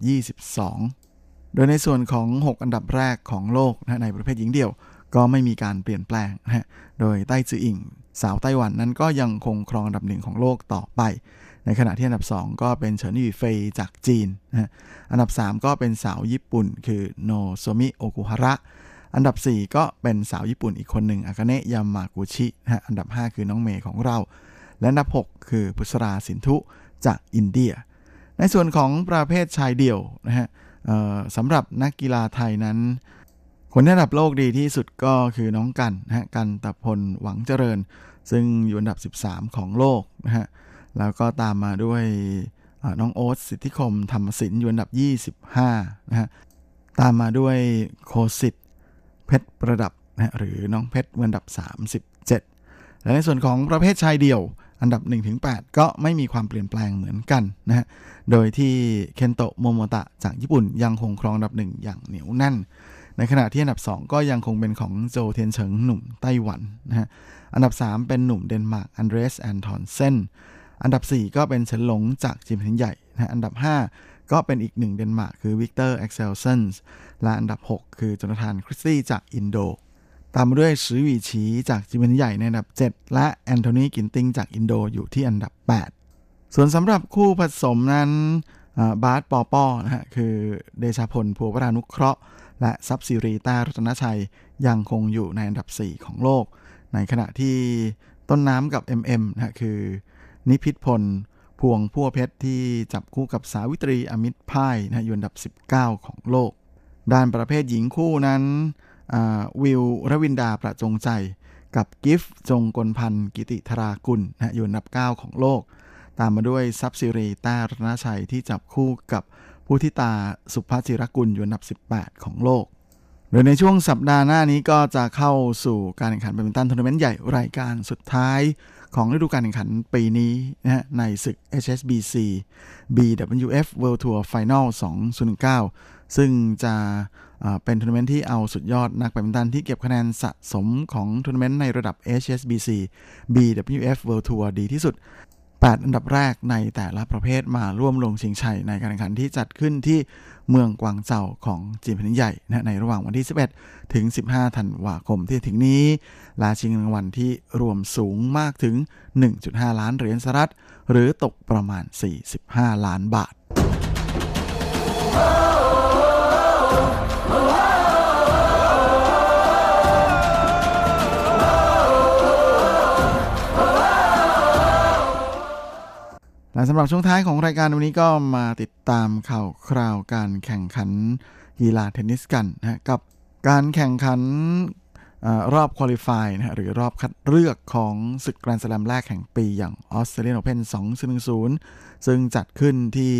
22 โดยในส่วนของ 6 อันดับแรกของโลกนะในประเภทหญิงเดี่ยว ก็ไม่มีการเปลี่ยนแปลงนะโดยไต้จืออิง สาวไต้หวันนั้นก็ยังคงครองอันดับหนึ่งของโลกต่อไป ในขณะที่อันดับ 2 ก็เป็นเฉินหยี่เฟยจากจีนนะอันดับ 3 ก็เป็นสาวญี่ปุ่น คือโนโซมิโอกุฮาระอันดับ 4 ก็เป็นสาวญี่ปุ่นอีกคนหนึ่งอากาเนะยามากุชินะอันดับ 5 คือน้องเมย์ของเรา และอันดับ 6 คือพุสราสินทุจากอินเดีย ในส่วนของประเภทชายเดี่ยวนะฮะ สำหรับนักกีฬาไทยนั้น คนที่อันดับโลกดีที่สุดก็คือน้องกันนะฮะกันตะพลหวังเจริญ ซึ่งอยู่อันดับ 13 ของโลกนะฮะแล้วก็ตามมาด้วยน้องโอ๊ตสิทธิคมธรรมศิลป์อยู่อันดับ 25นะฮะตามมาด้วยโคสิทธิ์เพชรประดับนะหรือน้องเพชรอันดับ 37 และในส่วนของประเภทชายเดี่ยว อันดับ 1-8 ก็ไม่มีความเปลี่ยนแปลงเหมือนกันนะฮะ โดยที่เคนโตะโมโมตะจากญี่ปุ่นยังคงครองอันดับหนึ่งอย่างเหนียวแน่น ในขณะที่อันดับ 2 ก็ยังคงเป็นของโจเทียนเฉิงหนุ่มไต้หวันนะฮะ อันดับ 3 เป็นหนุ่มเดนมาร์กอันเดรสแอนทอนเซน อันดับ 4 ก็เป็นเฉินหลงจากจีนแผ่นดินใหญ่นะอันดับ 5 ก็เป็นอีกหนึ่งเดนมาร์กคือวิกเตอร์เอ็กเซลเซ่นและอันดับ 6 คือโจนาธานคริสตี้จากอินโด ตามมาด้วยสือวีชีจากจีนแผ่นดินใหญ่ในอันดับ 7 และแอนโทนีกินติงจากอินโดอยู่ที่อันดับ 8 ส่วนสำหรับคู่ผสมนั้นบาสปอปอนะฮะคือเดชาพลพัววรานุเคราะห์ และทรัพย์สิรี แต้รัตนชัยยังคงอยู่ในอันดับ 4 ของโลก ในขณะที่ต้นน้ำกับ MM นะคือ นิพิษพลพวงพัวเพชรที่จับคู่กับสาวิตรีอมิตรพ่ายนะอยู่อันดับ 19 ของโลก ด้านประเภทหญิงคู่นั้น วิวรวินดาประจงใจ กับกิฟจงกลพันธ์กิติธรากุลนะอยู่อันดับ 9 ของโลก ตามมาด้วยซับซิรีต้ารัตนชัยที่จับคู่กับผู้ทิตาสุภาจิรกุลอยู่อันดับ 18 ของโลก โดยในช่วงสัปดาห์หน้านี้ก็จะเข้าสู่การแข่งขันแบดมินตันทัวร์นาเมนต์ใหญ่รายการสุดท้ายของฤดูกาลแข่งขันปีนี้นะฮะในศึก HSBC BWF World Tour Final 2019 ซึ่งจะเป็นทัวร์นาเมนต์ที่เอาสุดยอดนักแบดมินตันที่เก็บคะแนนสะสมของทัวร์นาเมนต์ในระดับ HSBC BWF World Tour ดีที่สุด 8 อันดับแรกในแต่ละประเภทมาร่วมลงชิงชัยในการแข่งขันที่จัดขึ้นที่เมืองกวางเจาของจีนแผ่นใหญ่นะในระหว่างวันที่ 11 ถึง 15 ธันวาคมที่ถึงนี้ลาชิงรางวัลที่รวมสูงมากถึง 1.5 ล้านเหรียญสหรัฐ หรือตกประมาณ 45 ล้านบาท และสำหรับช่วงท้ายของรายการวันนี้ก็มาติดตามข่าวคราวการแข่งขันกีฬาเทนนิสกันนะกับการแข่งขันอรอบคุริฟายนะหรือรอบคัดเลือกของศึกแกรนด์สแลมแรกแห่งปีอย่างออสเตรเลียนโอเพน2010 ซึ่งจัดขึ้นที่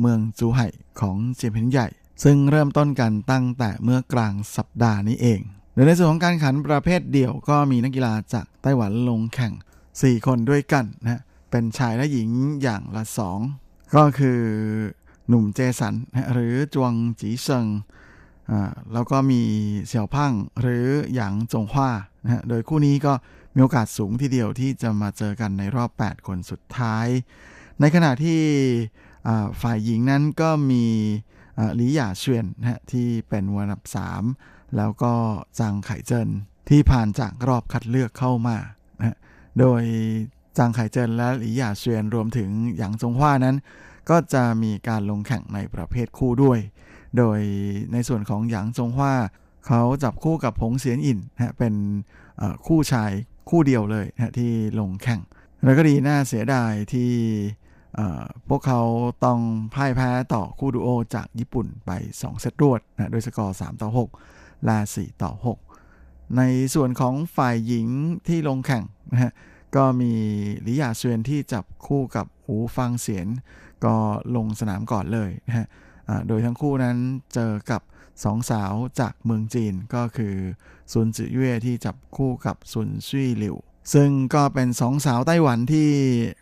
เมืองจูไห่ของเจียนแผ่นใหญ่ ซึ่งเริ่มต้นกันตั้งแต่เมื่อกลางสัปดาห์นี้เองโดยในส่วนของการขันประเภทเดี่ยวก็มีนักกีฬาจากไต้หวันลงแข่ง 4 คนด้วยกันนะ เป็นชายและหญิงอย่างละสอง ก็คือหนุ่มเจสัน หรือจวงจีเซิงแล้วก็มีเสี่ยวพังหรือหยางจงฮวานะโดยคู่นี้ก็มีโอกาสสูงทีเดียวที่จะมาเจอกันในรอบ 8 คนสุดท้าย ในขณะที่ฝ่ายหญิงนั้นก็มีหลี่หย่าเชวียนนะที่เป็นวันดับ 3 แล้วก็จางไข่เจินที่ผ่านจากรอบคัดเลือกเข้ามานะโดย จางไข่เจินและหลี่หย่าเชวียนรวมถึงหยางจงฮวานั้น ก็จะมีการลงแข่งในประเภทคู่ด้วย โดยในส่วนของหยางจงฮวาเขาจับคู่กับผงเสียนอินนะเป็นคู่ชายคู่เดียวเลยนะที่ลงแข่ง แล้วก็ดีน่าเสียดายที่พวกเขาต้องพ่ายแพ้ต่อคู่ดูโอจากญี่ปุ่นไป 2 เซตรวดนะโดยสกอร์ 3 ต่อ 6 และ 4 ต่อ 6 ในส่วนของฝ่ายหญิงที่ลงแข่งนะฮะ ก็มีลิยาเซวนที่จับคู่กับหูฟังเสียน ก็ลงสนามก่อนเลยนะฮะโดยทั้งคู่นั้นเจอกับสองสาวจากเมืองจีนก็คือซุนจือเย่ที่จับคู่กับซุนซุยหลิว ซึ่งก็เป็นสองสาวไต้หวันที่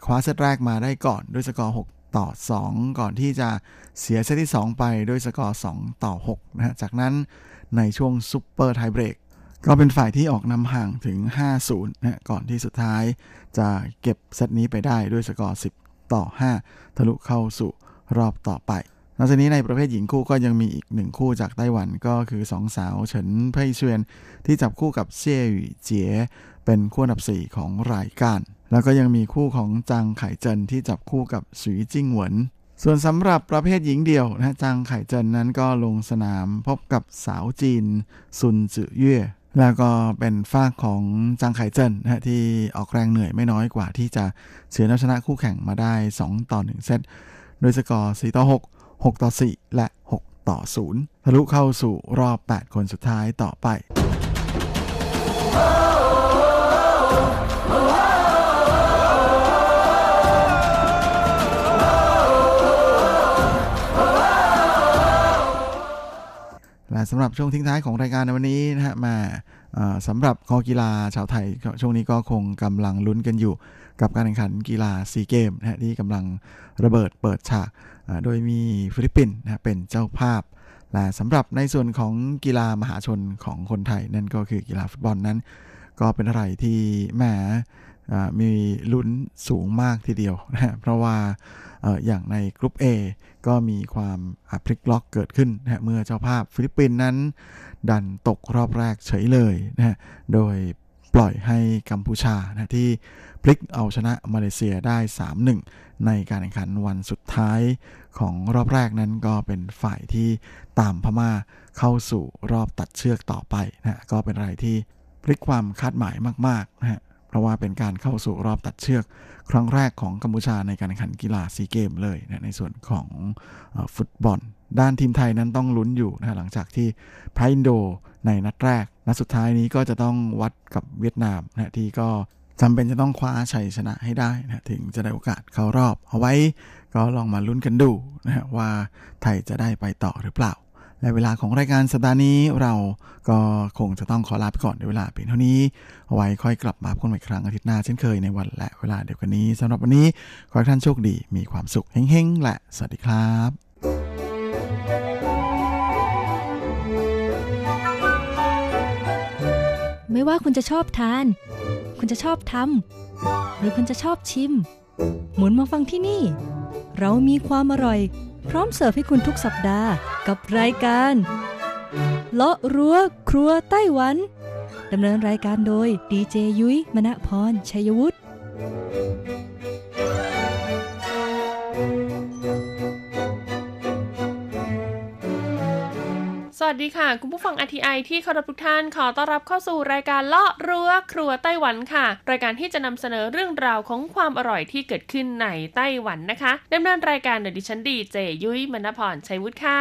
คว้าเซตแรกมาได้ก่อนด้วยสกอร์ 6 ต่อ 2 ก่อนที่จะเสียเซตที่ 2 ไปด้วยสกอร์ 2 ต่อ 6 นะฮะจากนั้นในช่วง super tiebreak ก็เป็นฝ่ายที่ออกนำห่างถึง 5-0นะก่อนที่สุดท้ายจะเก็บเซตนี้ไปได้ด้วยสกอร์ 10 ต่อ 5 ทะลุเข้าสู่รอบต่อไปนอกจากนี้ในประเภทหญิงคู่ก็ยังมีอีกหนึ่งคู่จากไต้หวันก็คือสองสาวเฉินเพ่ยเชียนที่จับคู่กับเซี่ยหยู่เจี๋ยเป็นคู่อันดับ 4 ของรายการ แล้วก็ยังมีคู่ของจางไข่เจินที่จับคู่กับสุยจิ้งเหวินส่วนสำหรับประเภทหญิงเดี่ยวนะจางไข่เจินนั้นก็ลงสนามพบกับสาวจีนซุนจือเย่ แล้วก็เป็นฝากของจางไข่เจินนะที่ออกแรงเหนื่อยไม่น้อยกว่าที่จะเสียนชนะคู่แข่งมาได้ 2 ต่อ 1 เซตโดยสกอร์ 4 ต่อ 6 6 ต่อ 4 และ 6 ต่อ 0 ทะลุเข้าสู่รอบ 8 คนสุดท้ายต่อไป และสำหรับช่วงทิ้งท้ายของรายการในวันนี้นะฮะมาสำหรับคอกีฬาชาวไทย ช่วงนี้ก็คงกำลังลุ้นกันอยู่ กับการแข่งขันกีฬาซีเกมนะฮะที่กำลังระเบิดเปิดฉากโดยมีฟิลิปปินส์นะเป็นเจ้าภาพและสำหรับในส่วนของกีฬามหาชนของคนไทย นั่นก็คือกีฬาฟุตบอลนั้น ก็เป็นอะไรที่แหม มีลุ้นสูงมากทีเดียวนะเพราะว่าอย่างในกลุ่ม A ก็มีความพลิกล็อกเกิดขึ้นนะเมื่อเจ้าภาพฟิลิปปินส์นั้น ดันตกรอบแรกเฉยเลยนะโดยปล่อยให้กัมพูชานะที่พลิกเอาชนะมาเลเซียได้ 3-1 ในการแข่งขันวันสุดท้ายของรอบแรกนั้นก็เป็นฝ่ายที่ตามพม่าเข้าสู่รอบตัดเชือกต่อไปนะก็เป็นอะไรที่พลิกความคาดหมายมากๆนะฮะ เพราะว่าเป็นการเข้าสู่รอบตัดเชือกครั้งแรกของกัมพูชาในการแข่งขันกีฬาซีเกมเลยนะในส่วนของฟุตบอล ด้านทีมไทยนั้นต้องลุ้นอยู่นะหลังจากที่ไพรอินโดในนัดแรก นัดสุดท้ายนี้ก็จะต้องวัดกับเวียดนามนะที่ก็จำเป็นจะต้องคว้าชัยชนะให้ได้นะถึงจะได้โอกาสเข้ารอบ เอาไว้ก็ลองมาลุ้นกันดูนะฮะว่าไทยจะได้ไปต่อหรือเปล่า และเวลาของรายการสัปดาห์นี้เราก็คงจะต้องขอลาไปก่อนในเวลาเพียงเท่านี้เอาไว้ค่อยกลับมาพบกันใหม่ครั้งอาทิตย์หน้าเช่นเคยในวันและเวลาเดียวกันนี้สำหรับวันนี้ขอให้ท่านโชคดีมีความสุขเฮ้งๆ และสวัสดีครับไม่ว่าคุณจะชอบทาน คุณจะชอบทำ หรือคุณจะชอบชิม หมุนมาฟังที่นี่ เรามีความอร่อย พร้อมเสิร์ฟให้คุณทุกสัปดาห์กับรายการเลาะรั้วครัวไต้หวันดำเนินรายการโดยดีเจยุ้ยมณพรชัยวุฒิ วัสดีค่ะ คุณผู้ฟัง RTI ที่เคารพทุกท่านขอต้อนรับเข้าสู่รายการเลาะรั้วครัวไต้หวันค่ะ รายการที่จะนำเสนอเรื่องราวของความอร่อยที่เกิดขึ้นในไต้หวันนะคะดำเนินรายการโดยดิฉันดีเจยุ้ยมณพรชัยวุฒิค่ะ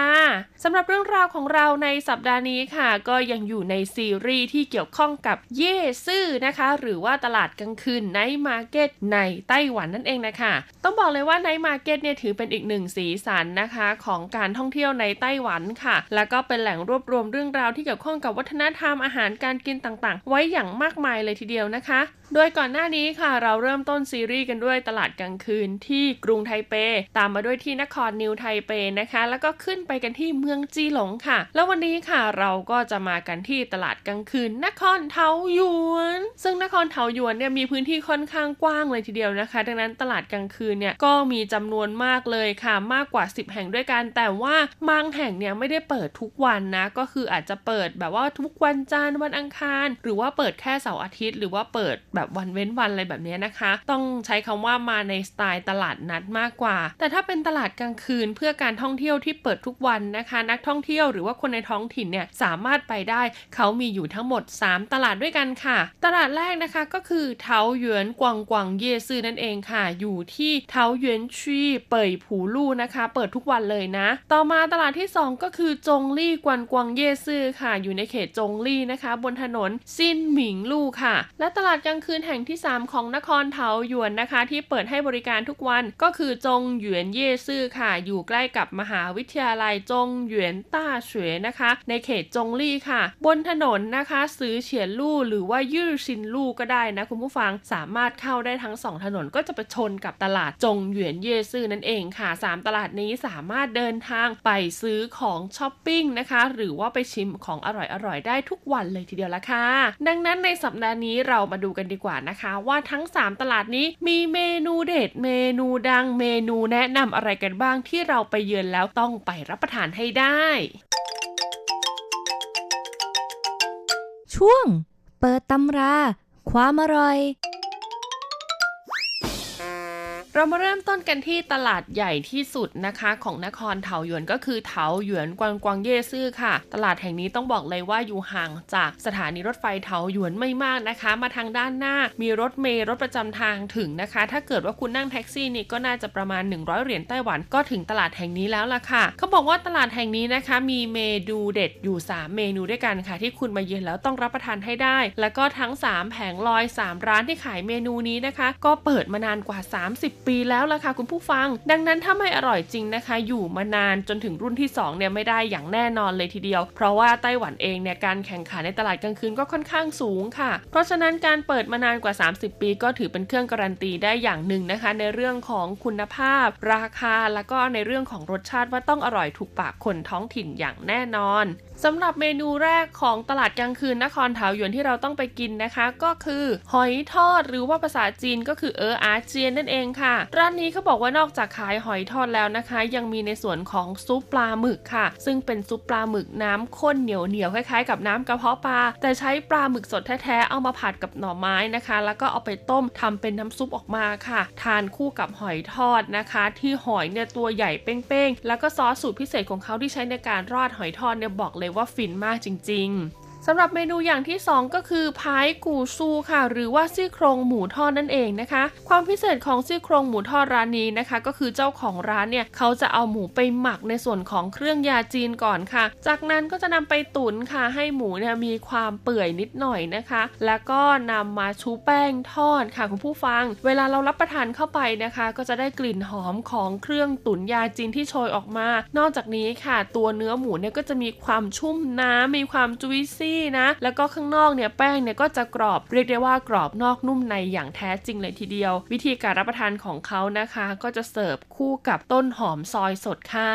สำหรับเรื่องราวของเราในสัปดาห์นี้ค่ะ ก็ยังอยู่ในซีรีส์ที่เกี่ยวข้องกับ夜市นะคะ หรือว่าตลาดกลางคืน night market ในไต้หวันนั่นเองนะคะต้องบอกเลยว่า night market เนี่ยถือเป็นอีกหนึ่งสีสันนะคะ ของการท่องเที่ยวในไต้หวันค่ะ แล้วก็เป็นแหล่งรวบรวมเรื่องราวที่เกี่ยวข้องกับวัฒนธรรมอาหารการกินต่างๆ ไว้อย่างมากมายเลยทีเดียวนะคะ โดยก่อนหน้านี้ค่ะเราเริ่มต้นซีรีส์กันด้วยตลาดกลางคืนที่กรุงไทเป ตามมาด้วยที่นครนิวไทเปนะคะ แล้วก็ขึ้นไปกันที่เมืองจีหลงค่ะ แล้ววันนี้ค่ะเราก็จะมากันที่ตลาดกลางคืน นครเทาหยวน ซึ่งนครเทาหยวนเนี่ยมีพื้นที่ค่อนข้างกว้างเลยทีเดียวนะคะ ดังนั้นตลาดกลางคืนเนี่ยก็มีจำนวนมากเลยค่ะ มากกว่า 10 แห่งด้วยกัน แต่ว่าบางแห่งเนี่ยไม่ได้เปิดทุกวันนะ ก็คืออาจจะเปิดแบบว่าทุกวันจันทร์วันอังคาร หรือว่าเปิดแค่เสาร์อาทิตย์ หรือว่าเปิดแบบวันเว้นวันอะไรแบบนี้นะคะ ต้องใช้คำว่ามาในสไตล์ตลาดนัดมากกว่า แต่ถ้าเป็นตลาดกลางคืนเพื่อการท่องเที่ยวที่เปิดทุกวันนะคะ นักท่องเที่ยวหรือว่าคนในท้องถิ่นเนี่ยสามารถไปได้ เขามีอยู่ทั้งหมด 3 ตลาดด้วยกันค่ะ ตลาดแรกนะคะก็คือเทาหยวนกวางกวางเยซือนั่นเองค่ะ อยู่ที่เทาหยวนชีเป่ยผูลู่นะคะ เปิดทุกวันเลยนะ ต่อมาตลาดที่ 2 ก็คือจงลี่กวางกวางเย่ซื่อค่ะ อยู่ในเขตจงลี่นะคะ บนถนนซินหมิงลู่ค่ะ และตลาดกลางคืนแห่งที่ 3 ของนครเทาหยวนนะคะ ที่เปิดให้บริการทุกวันก็คือจงหยวนเย่ซื่อค่ะ อยู่ใกล้กับมหาวิทยาลัยจงหยวนต้าเฉวยนะคะ ในเขตจงลี่ค่ะ บนถนนนะคะซื้อเฉียนลู่หรือว่ายื่อซินลู่ก็ได้นะคุณผู้ฟังสามารถเข้าได้ทั้ง 2 ถนนก็จะไปชนกับตลาดจงหยวนเย่ซื่อนั่นเองค่ะ 3 ตลาดนี้สามารถเดินทางไปซื้อของช้อปปิ้งนะคะหรือว่าไปชิมของอร่อยๆ ได้ทุกวันเลยทีเดียวละค่ะ ดังนั้นในสัปดาห์นี้เรามาดูกันดีกว่านะคะ ว่าทั้ง 3 ตลาดนี้มีเมนูเด็ด เมนูดัง เมนูแนะนำอะไรกันบ้างที่เราไปเยือนแล้วต้องไปรับประทานให้ได้ ช่วง เปิดตำรา ความอร่อย เรามาเริ่มต้นกันที่ตลาดใหญ่ที่สุดนะคะ ของนครเถาหยวนก็คือเถาหยวนกวางกวางเย่ซื่อค่ะ ตลาดแห่งนี้ต้องบอกเลยว่าอยู่ห่างจากสถานีรถไฟเถาหยวนไม่มากนะคะ มาทางด้านหน้ามีรถเมล์รถประจำทางถึงนะคะ ถ้าเกิดว่าคุณนั่งแท็กซี่นี่ก็น่าจะประมาณ 100 เหรียญไต้หวันก็ถึงตลาดแห่งนี้แล้วล่ะค่ะ เขาบอกว่าตลาดแห่งนี้นะคะ มีเมนูเด็ดอยู่ 3 เมนูด้วยกันค่ะ ที่คุณมาเยือนแล้วต้องรับประทานให้ได้ แล้วก็ทั้ง 3 แผงลอย 3 ร้านที่ขายเมนูนี้นะคะ ก็เปิดมานานกว่า 30ปีแล้วล่ะค่ะคุณผู้ฟัง ดังนั้นถ้าไม่อร่อยจริงนะคะ อยู่มานานจนถึงรุ่นที่2เนี่ยไม่ได้อย่างแน่นอนเลยทีเดียว เพราะว่าไต้หวันเองเนี่ยการแข่งขันในตลาดกลางคืนก็ค่อนข้างสูงค่ะ เพราะฉะนั้นการเปิดมานานกว่า 30 ปี ก็ถือเป็นเครื่องการันตีได้อย่างหนึ่งนะคะ ในเรื่องของคุณภาพ ราคาแล้วก็ในเรื่องของรสชาติว่าต้องอร่อยถูกปากคนท้องถิ่นอย่างแน่นอนสำหรับเมนูแรกของตลาดกลางคืนนครเถาหยวนที่เราต้องไปกินนะคะ ก็คือ หอยทอดหรือว่าภาษาจีนก็คือเอออาเจียนนั่นเองค่ะร้านนี้เขาบอกว่านอกจากขายหอยทอดแล้วนะคะ ยังมีในส่วนของซุปปลาหมึกค่ะ ซึ่งเป็นซุปปลาหมึกน้ำข้นเหนียวเหนียวคล้ายๆ กับน้ำกระเพาะปลา แต่ใช้ปลาหมึกสดแท้ๆเอามาผัดกับหน่อไม้นะคะ แล้วก็เอาไปต้มทำเป็นน้ำซุปออกมาค่ะ ทานคู่กับหอยทอดนะคะ ที่หอยเนี่ยตัวใหญ่เป้งๆแล้วก็ซอสสูตรพิเศษของเขาที่ใช้ในการราดหอยทอดเนี่ยบอกเลยว่าฟินมากจริง ๆ สำหรับเมนูอย่างที่ 2 ก็คือพายกูซูค่ะ หรือว่าซี่โครงหมูทอดนั่นเองนะคะ ความพิเศษของซี่โครงหมูทอดร้านนี้นะคะ ก็คือเจ้าของร้านเนี่ยเขาจะเอาหมูไปหมักในส่วนของเครื่องยาจีนก่อนค่ะ จากนั้นก็จะนำไปตุ๋นค่ะ ให้หมูเนี่ยมีความเปื่อยนิดหน่อยนะคะ แล้วก็นำมาชูแป้งทอดค่ะคุณผู้ฟัง เวลาเรารับประทานเข้าไปนะคะ ก็จะได้กลิ่นหอมของเครื่องตุ๋นยาจีนที่โชยออกมา นอกจากนี้ค่ะ ตัวเนื้อหมูเนี่ยก็จะมีความชุ่มน้ำมีความจุยซี่นะ แล้วก็ข้างนอกเนี่ยแป้งเนี่ยก็จะกรอบเรียกได้ว่ากรอบนอกนุ่มในอย่างแท้จริงเลยทีเดียว วิธีการรับประทานของเขานะคะ ก็จะเสิร์ฟคู่กับต้นหอมซอยสดค่ะ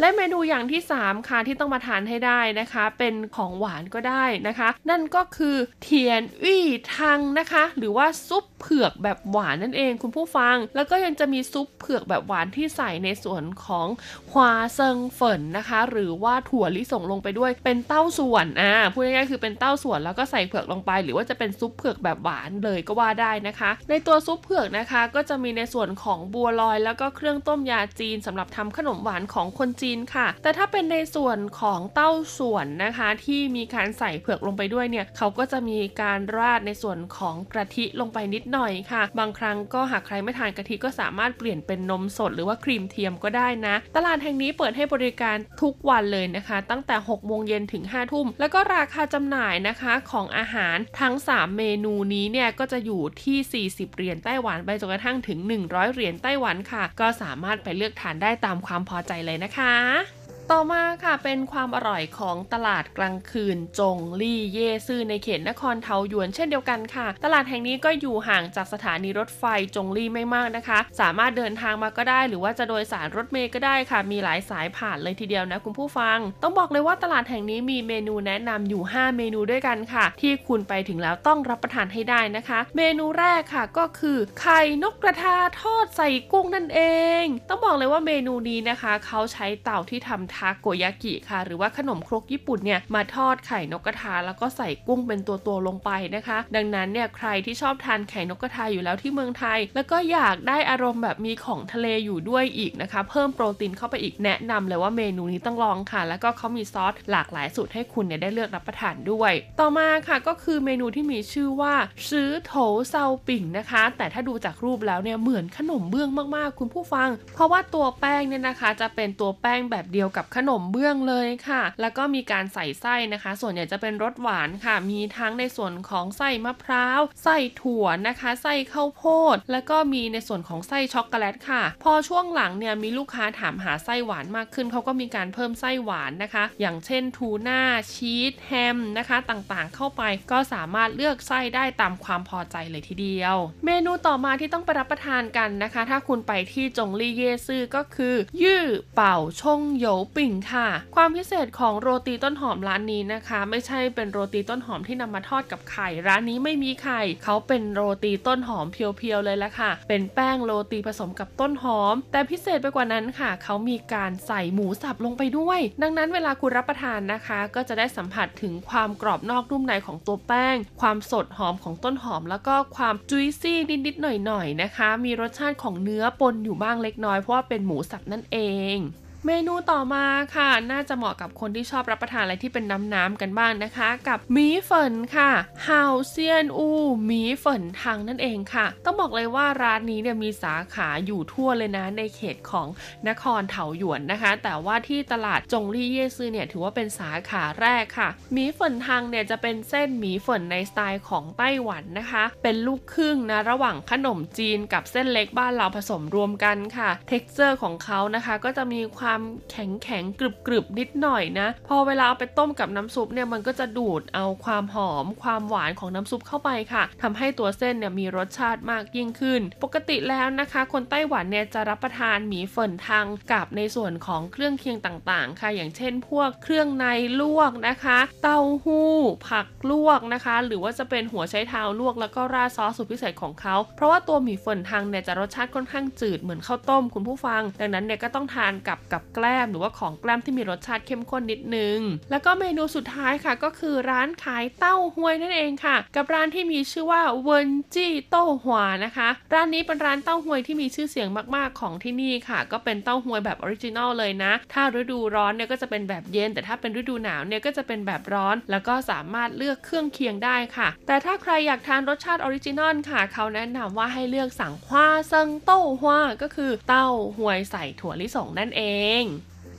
และเมนูอย่างที่ 3 ค่ะที่ต้องมาทานให้ได้นะคะ เป็นของหวานก็ได้นะคะ นั่นก็คือเทียนอี้ทังนะคะ หรือว่าซุป เผือกแบบหวานนั่นเองคุณผู้ฟัง แล้วก็ยังจะมีซุปเผือกแบบหวานที่ใส่ในส่วนของ花生粉นะคะ หรือว่าถั่วลิสงลงไปด้วยเป็นเต้าส่วนอ่าพูดง่ายๆคือเป็นเต้าส่วนแล้วก็ใส่เผือกลงไป หรือว่าจะเป็นซุปเผือกแบบหวานเลยก็ว่าได้นะคะ ในตัวซุปเผือกนะคะก็จะมีในส่วนของบัวลอย แล้วก็เครื่องต้มยาจีนสำหรับทำขนมหวานของคนจีนค่ะ แต่ถ้าเป็นในส่วนของเต้าส่วนนะคะ ที่มีการใส่เผือกลงไปด้วยเนี่ยเขาก็จะมีการราดในส่วนของกะทิลงไปนิดหน่อยค่ะ บางครั้งก็หากใครไม่ทานกะทิก็สามารถเปลี่ยนเป็นนมสดหรือว่าครีมเทียมก็ได้นะ ตลาดแห่งนี้เปิดให้บริการทุกวันเลยนะคะ ตั้งแต่6โมงเย็นถึง5ทุ่ม แล้วก็ราคาจำหน่ายนะคะของอาหารทั้ง 3 เมนูนี้เนี่ยก็จะอยู่ที่ 40 เหรียญไต้หวันไปจนกระทั่งถึง 100 เหรียญไต้หวันค่ะ ก็สามารถไปเลือกทานได้ตามความพอใจเลยนะคะ ต่อมาค่ะเป็นความอร่อยของตลาดกลางคืนจงลี่เย่ซื่อในเขตนครเทาหยวนเช่นเดียวกันค่ะ ตลาดแห่งนี้ก็อยู่ห่างจากสถานีรถไฟจงลี่ไม่มากนะคะ สามารถเดินทางมาก็ได้ หรือว่าจะโดยสารรถเมล์ก็ได้ค่ะ มีหลายสายผ่านเลยทีเดียวนะคุณผู้ฟัง ต้องบอกเลยว่าตลาดแห่งนี้มีเมนูแนะนำอยู่ 5 เมนูด้วยกันค่ะ ที่คุณไปถึงแล้วต้องรับประทานให้ได้นะคะ เมนูแรกค่ะก็คือไข่นกกระทาทอดใส่กุ้งนั่นเอง ต้องบอกเลยว่าเมนูนี้นะคะ เขาใช้เต่าที่ทำทาโกยากิค่ะ หรือว่าขนมครกญี่ปุ่นเนี่ยมาทอดไข่นกกระทา แล้วก็ใส่กุ้งเป็นตัวตัวๆลงไปนะคะ ดังนั้นเนี่ยใครที่ชอบทานไข่นกกระทาอยู่แล้วที่เมืองไทย แล้วก็อยากได้อารมณ์แบบมีของทะเลอยู่ด้วยอีกนะคะ เพิ่มโปรตีนเข้าไปอีกแนะนำเลยว่าเมนูนี้ต้องลองค่ะ แล้วก็เขามีซอสหลากหลายสูตรให้คุณเนี่ยได้เลือกรับประทานด้วย ต่อมาค่ะก็คือเมนูที่มีชื่อว่าซื้อโถเซาปิ่งนะคะ แต่ถ้าดูจากรูปแล้วเนี่ยเหมือนขนมเบื้องมากๆ คุณผู้ฟัง เพราะว่าตัวแป้งเนี่ยนะคะ จะเป็นตัวแป้งแบบเดียวกับขนมเบื้องเลยค่ะ แล้วก็มีการใส่ไส้นะคะ ส่วนใหญ่จะเป็นรสหวานค่ะ มีทั้งในส่วนของไส้มะพร้าวไส้ถั่วนะคะไส้ข้าวโพด แล้วก็มีในส่วนของไส้ช็อกโกแลตค่ะ พอช่วงหลังเนี่ยมีลูกค้าถามหาไส้หวานมากขึ้นเขาก็มีการเพิ่มไส้หวานนะคะ อย่างเช่นทูน่าชีสแฮมนะคะ ต่างๆ เข้าไปก็สามารถเลือกไส้ได้ตามความพอใจเลยทีเดียว เมนูต่อมาที่ต้องไปรับประทานกันนะคะ ถ้าคุณไปที่จงลี่เย่ซื่อก็คือ ยื่อเป่าชงโหยวปิ่งค่ะ ความพิเศษของโรตีต้นหอมร้านนี้นะคะ ไม่ใช่เป็นโรตีต้นหอมที่นำมาทอดกับไข่ ร้านนี้ไม่มีไข่ เขาเป็นโรตีต้นหอมเพียวๆเลยละค่ะ เป็นแป้งโรตีผสมกับต้นหอม แต่พิเศษไปกว่านั้นค่ะ เขามีการใส่หมูสับลงไปด้วย ดังนั้นเวลาคุณรับประทานนะคะ ก็จะได้สัมผัสถึงความกรอบนอกนุ่มในของตัวแป้ง ความสดหอมของต้นหอม แล้วก็ความจุยซี่นิดๆหน่อยๆนะคะ มีรสชาติของเนื้อปนอยู่บ้างเล็กน้อยเพราะว่าเป็นหมูสับนั่นเอง เมนูต่อมาค่ะ น่าจะเหมาะกับคนที่ชอบรับประทานอะไรที่เป็นน้ำๆกันบ้างนะคะ กับ 米粉 ค่ะฮาวเซียนอู米粉湯 นั่นเองค่ะ ต้องบอกเลยว่าร้านนี้เนี่ยมีสาขาอยู่ทั่วเลยนะในเขตของนครเถาหยวนนะคะ แต่ว่าที่ตลาดจงลี่ 夜市 เนี่ยถือว่าเป็นสาขาแรกค่ะ米粉湯 เนี่ยจะเป็นเส้น 米粉 ในสไตล์ของไต้หวันนะคะ เป็นลูกครึ่งนะระหว่างขนมจีนกับเส้นเล็กบ้านเราผสมรวมกันค่ะ texture ของเขานะคะ ก็จะมีความแข็งแข็งกรึบกรึบๆนิดหน่อยนะ พอเวลาเอาไปต้มกับน้ำซุปเนี่ยมันก็จะดูดเอาความหอม ความหวานของน้ำซุปเข้าไปค่ะทำให้ตัวเส้นเนี่ยมีรสชาติมากยิ่งขึ้น ปกติแล้วนะคะ คนไต้หวันเนี่ยจะรับประทานหมี่เฟินทางกับในส่วนของเครื่องเคียงต่างๆ ค่ะ อย่างเช่น พวกเครื่องในลวกนะคะ เต้าหู้ ผักลวกนะคะ หรือว่าจะเป็นหัวไชเท้าลวกแล้วก็ราดซอสสูตรพิเศษของเขา เพราะว่าตัวหมี่เฟินทางเนี่ยจะรสชาติค่อนข้างจืดเหมือนข้าวต้มคุณผู้ฟัง ดังนั้นเนี่ยก็ต้องทานกับกับกับแกล้มหรือว่าของแกล้มที่มีรสชาติเข้มข้นนิดนึง แล้วก็เมนูสุดท้ายค่ะ ก็คือร้านขายเต้าฮวยนั่นเองค่ะ กับร้านที่มีชื่อว่าเวินจี้เต้าหวานะคะ ร้านนี้เป็นร้านเต้าฮวยที่มีชื่อเสียงมากๆของที่นี่ค่ะ ก็เป็นเต้าฮวยแบบ original เลยนะ ถ้าฤดูร้อนเนี่ยก็จะเป็นแบบเย็น แต่ถ้าเป็นฤดูหนาวเนี่ยก็จะเป็นแบบร้อน แล้วก็สามารถเลือกเครื่องเคียงได้ค่ะ แต่ถ้าใครอยากทานรสชาติ original ค่ะ เขาแนะนำว่าให้เลือกสั่ง花生豆花 ก็คือเต้าฮวยใส่ถั่วลิสงนั่นเองง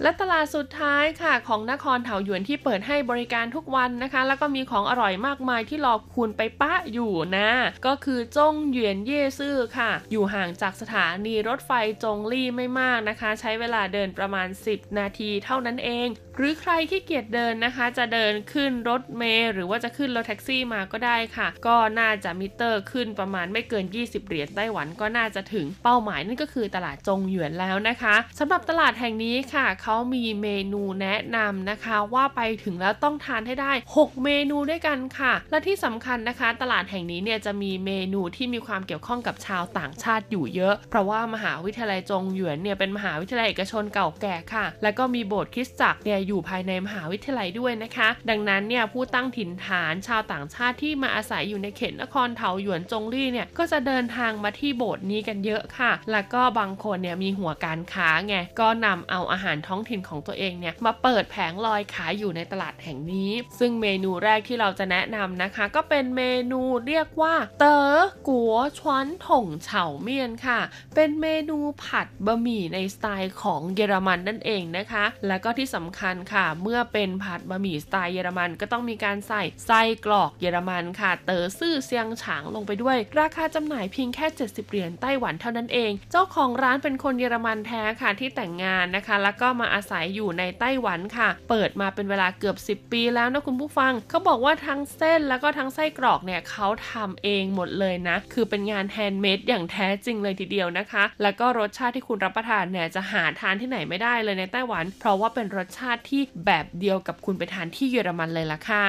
และตลาดสุดท้ายค่ะของนครเถาหยวนที่เปิดให้บริการทุกวันนะคะ แล้วก็มีของอร่อยมากมายที่รอคุณไปปะอยู่นะ ก็คือจงเหวียนเย่ซื่อค่ะ อยู่ห่างจากสถานีรถไฟจงลี่ไม่มากนะคะ ใช้เวลาเดินประมาณ 10 นาทีเท่านั้นเอง หรือใครที่ขี้เกียจเดินนะคะ จะเดินขึ้นรถเมล์หรือว่าจะขึ้นรถแท็กซี่มาก็ได้ค่ะ ก็น่าจะมิเตอร์ขึ้นประมาณไม่เกิน 20 เหรียญไต้หวันก็น่าจะถึงเป้าหมายนั่นก็คือตลาดจงหยวนแล้วนะคะสำหรับตลาดแห่งนี้ค่ะเขามีเมนูแนะนำนะคะ ว่าไปถึงแล้วต้องทานให้ได้ 6 เมนูด้วยกันค่ะ และที่สำคัญนะคะ ตลาดแห่งนี้เนี่ยจะมีเมนูที่มีความเกี่ยวข้องกับชาวต่างชาติอยู่เยอะ เพราะว่ามหาวิทยาลัยจงหยวนเนี่ยเป็นมหาวิทยาลัยเอกชนเก่าแก่ค่ะ และก็มีโบสถ์คริสตจักรเนี่ยอยู่ภายในมหาวิทยาลัยด้วยนะคะ ดังนั้นเนี่ยผู้ตั้งถิ่นฐานชาวต่างชาติที่มาอาศัยอยู่ในเขตนครเถาหยวนจงลี่เนี่ยก็จะเดินทางมาที่โบสถ์นี้กันเยอะค่ะ แล้วก็บางคนเนี่ยมีหัวการค้าไงก็นำเอาอาหารท้องถิ่นของตัวเองเนี่ยมาเปิดแผงลอยขายอยู่ในตลาดแห่งนี้ ซึ่งเมนูแรกที่เราจะแนะนำนะคะ ก็เป็นเมนูเรียกว่า 德國傳統炒麵 ค่ะ เป็นเมนูผัดบะหมี่ในสไตล์ของเยอรมันนั่นเองนะคะ แล้วก็ที่สำคัญค่ะ เมื่อเป็นผัดบะหมี่สไตล์เยอรมันก็ต้องมีการใส่ไส้กรอกเยอรมันค่ะ 德式香腸 ลงไปด้วย ราคาจำหน่ายเพียงแค่ 70 เหรียญไต้หวันเท่านั้นเอง เจ้าของร้านเป็นคนเยอรมันแท้ค่ะที่แต่งงานนะคะ แล้วก็มาอาศัยอยู่ในไต้หวันค่ะ เปิดมาเป็นเวลาเกือบ 10 ปีแล้วนะคุณผู้ฟัง เขาบอกว่าทั้งเส้นแล้วก็ทั้งไส้กรอกเนี่ยเขาทำเองหมดเลยนะ คือเป็นงาน handmade อย่างแท้จริงเลยทีเดียวนะคะ แล้วก็รสชาติที่คุณรับประทานเนี่ยจะหาทานที่ไหนไม่ได้เลยในไต้หวัน เพราะว่าเป็นรสชาติที่แบบเดียวกับคุณไปทานที่เยอรมันเลยล่ะค่ะ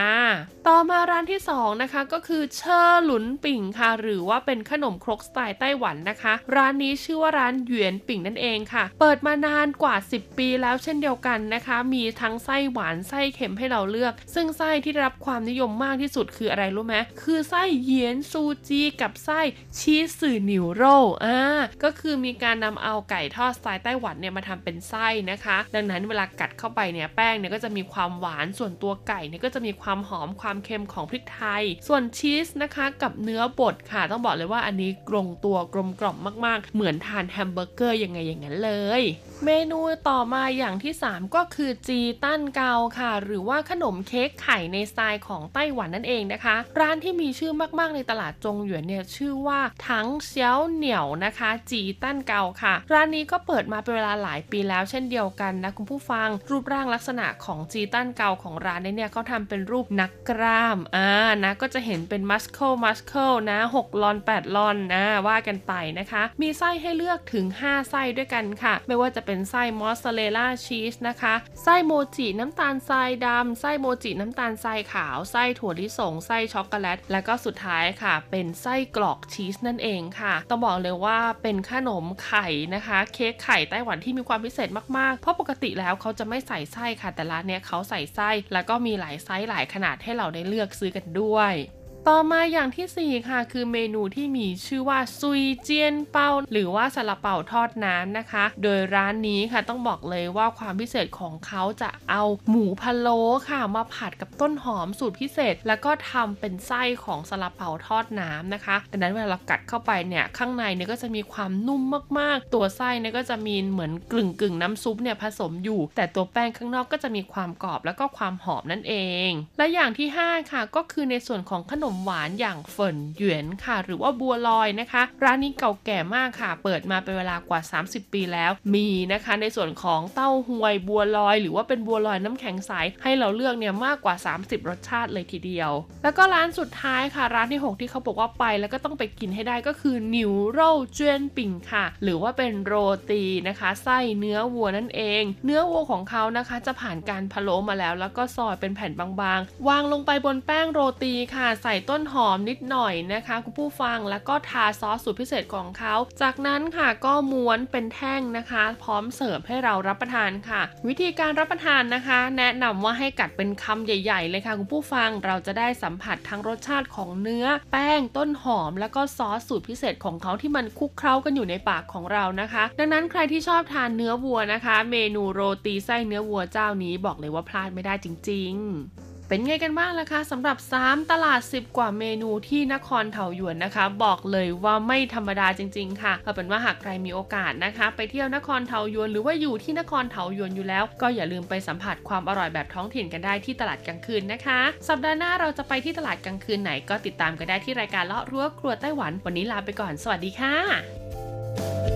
ต่อมาร้านที่ 2 นะคะ ก็คือเชอร์หลุนปิ่งค่ะ หรือว่าเป็นขนมครกสไตล์ไต้หวันนะคะ ร้านนี้ชื่อว่าร้านหยวนปิ่งนั่นเองค่ะ เปิดมานานกว่า 10 ปีแล้วเช่นเดียวกันนะคะ มีทั้งไส้หวานไส้เค็มให้เราเลือก ซึ่งไส้ที่ได้รับความนิยมมากที่สุดคืออะไรรู้ไหมคือไส้เยียนซูจีกับไส้ชีสสื่อนิวโรอ่าก็คือมีการนำเอาไก่ทอดสไตล์ไต้หวันเนี่ยมาทำเป็นไส้นะคะ ดังนั้นเวลากัดเข้าไปเนี่ยแป้งเนี่ยก็จะมีความหวานส่วนตัวไก่เนี่ยก็จะมีความหอมความเค็มของพริกไทย ส่วนชีสนะคะกับเนื้อบดค่ะ ต้องบอกเลยว่าอันนี้กลงตัวกลมกล่อมมากๆ เหมือนทานแฮมเบอร์เกอร์ยังไงอย่างนั้นเลย เมนูต่อมาอย่างที่ 3 ก็คือจีตั้นเกาค่ะ หรือว่าขนมเค้กไข่ในสไตล์ของไต้หวันนั่นเองนะคะ ร้านที่มีชื่อมากๆในตลาดจงหยวนเนี่ยชื่อว่าถังเซียวเหนียวนะคะ 雞蛋糕 ค่ะ ร้านนี้ก็เปิดมาเป็นเวลาหลายปีแล้วเช่นเดียวกันนะคุณผู้ฟัง รูปร่างลักษณะของ雞蛋糕 ของร้านเนี่ยเขาทำเป็นรูปนักกล้ามอ่านะก็จะเห็นเป็น muscle muscle นะ6ลอน8ลอนนะว่ากันไปนะคะ มีไส้ให้เลือกถึง 5 ไส้ด้วยกันค่ะ ไม่ว่าจะเป็นไส้มอสซาเรลล่าชีสนะคะ ไส้โมจิน้ำตาลทรายดำไส้โมจิน้ำตาลทรายขาว ไส้ถั่วลิสง ไส้ช็อกโกแลต และก็สุดท้ายค่ะ เป็นไส้กรอกชีสนั่นเองค่ะ ต้องบอกเลยว่าเป็นขนมไข่นะคะ เค้กไข่ไต้หวันที่มีความพิเศษมากๆ เพราะปกติแล้วเขาจะไม่ใส่ไส้ค่ะ แต่ร้านเนี้ยเขาใส่ไส้ แล้วก็มีหลายไซส์หลายขนาดให้เราได้เลือกซื้อกันด้วย ต่อมาอย่างที่ 4 ค่ะ คือเมนูที่มีชื่อว่าซุยเจียนเปาหรือว่าซาลาเปาทอดน้ำนะคะ โดยร้านนี้ค่ะต้องบอกเลยว่าความพิเศษของเขาจะเอาหมูพะโล้ค่ะ มาผัดกับต้นหอมสูตรพิเศษ แล้วก็ทำเป็นไส้ของซาลาเปาทอดน้ำนะคะดังนั้นเวลาเรากัดเข้าไปเนี่ยข้างในเนี่ยก็จะมีความนุ่มมากๆ ตัวไส้เนี่ยก็จะมีเหมือนกลึ่งกึ่งๆน้ำซุปเนี่ยผสมอยู่ แต่ตัวแป้งข้างนอกก็จะมีความกรอบแล้วก็ความหอมนั่นเอง และอย่างที่ 5 ค่ะ ก็คือในส่วนของขนมหวานอย่างเฟินหยวนค่ะ หรือว่าบัวลอยนะคะ ร้านนี้เก่าแก่มากค่ะ เปิดมาเป็นเวลากว่า 30 ปีแล้ว มีนะคะในส่วนของเต้าหวยบัวลอย หรือว่าเป็นบัวลอยน้ำแข็งใสให้เราเลือกเนี่ยมากกว่า 30 รสชาติเลยทีเดียว แล้วก็ร้านสุดท้ายค่ะ ร้านที่ 6 ที่เขาบอกว่าไป แล้วก็ต้องไปกินให้ได้ก็คือนิวโรเจนปิ่งค่ะ หรือว่าเป็นโรตีนะคะ ไส้เนื้อวัวนั่นเอง เนื้อวัวของเขานะคะจะผ่านการพะโล้มาแล้ว แล้วก็ซอยเป็นแผ่นบางๆ วางลงไปบนแป้งโรตีค่ะ ใส่ต้นหอมนิดหน่อยนะคะคุณผู้ฟังแล้วก็ทาซอสสูตรพิเศษของเขา จากนั้นค่ะก็ม้วนเป็นแท่งนะคะ พร้อมเสิร์ฟให้เรารับประทานค่ะ วิธีการรับประทานนะคะ แนะนำว่าให้กัดเป็นคำใหญ่ ๆ เลยค่ะคุณผู้ฟังเราจะได้สัมผัสทั้งรสชาติของเนื้อ แป้งต้นหอม แล้วก็ซอสสูตรพิเศษของเขาที่มันคลุกเคล้ากันอยู่ในปากของเรานะคะ ดังนั้นใครที่ชอบทานเนื้อวัวนะคะ เมนูโรตีไส้เนื้อวัวเจ้านี้บอกเลยว่าพลาดไม่ได้จริง ๆ เป็นไงกันบ้างล่ะคะสำหรับ 3 ตลาด 10 กว่าเมนูที่นครเถาหยวนนะคะ บอกเลยว่าไม่ธรรมดาจริง ๆ ค่ะเอาเป็นว่าหากใครมีโอกาสนะคะ ไปเที่ยวนครเถาหยวนหรือว่าอยู่ที่นครเถาหยวนอยู่แล้ว ก็อย่าลืมไปสัมผัสความอร่อยแบบท้องถิ่นกันได้ที่ตลาดกลางคืนนะคะ สัปดาห์หน้าเราจะไปที่ตลาดกลางคืนไหนก็ติดตามกันได้ที่รายการเลาะรั้วครัวไต้หวัน วันนี้ลาไปก่อน สวัสดีค่ะ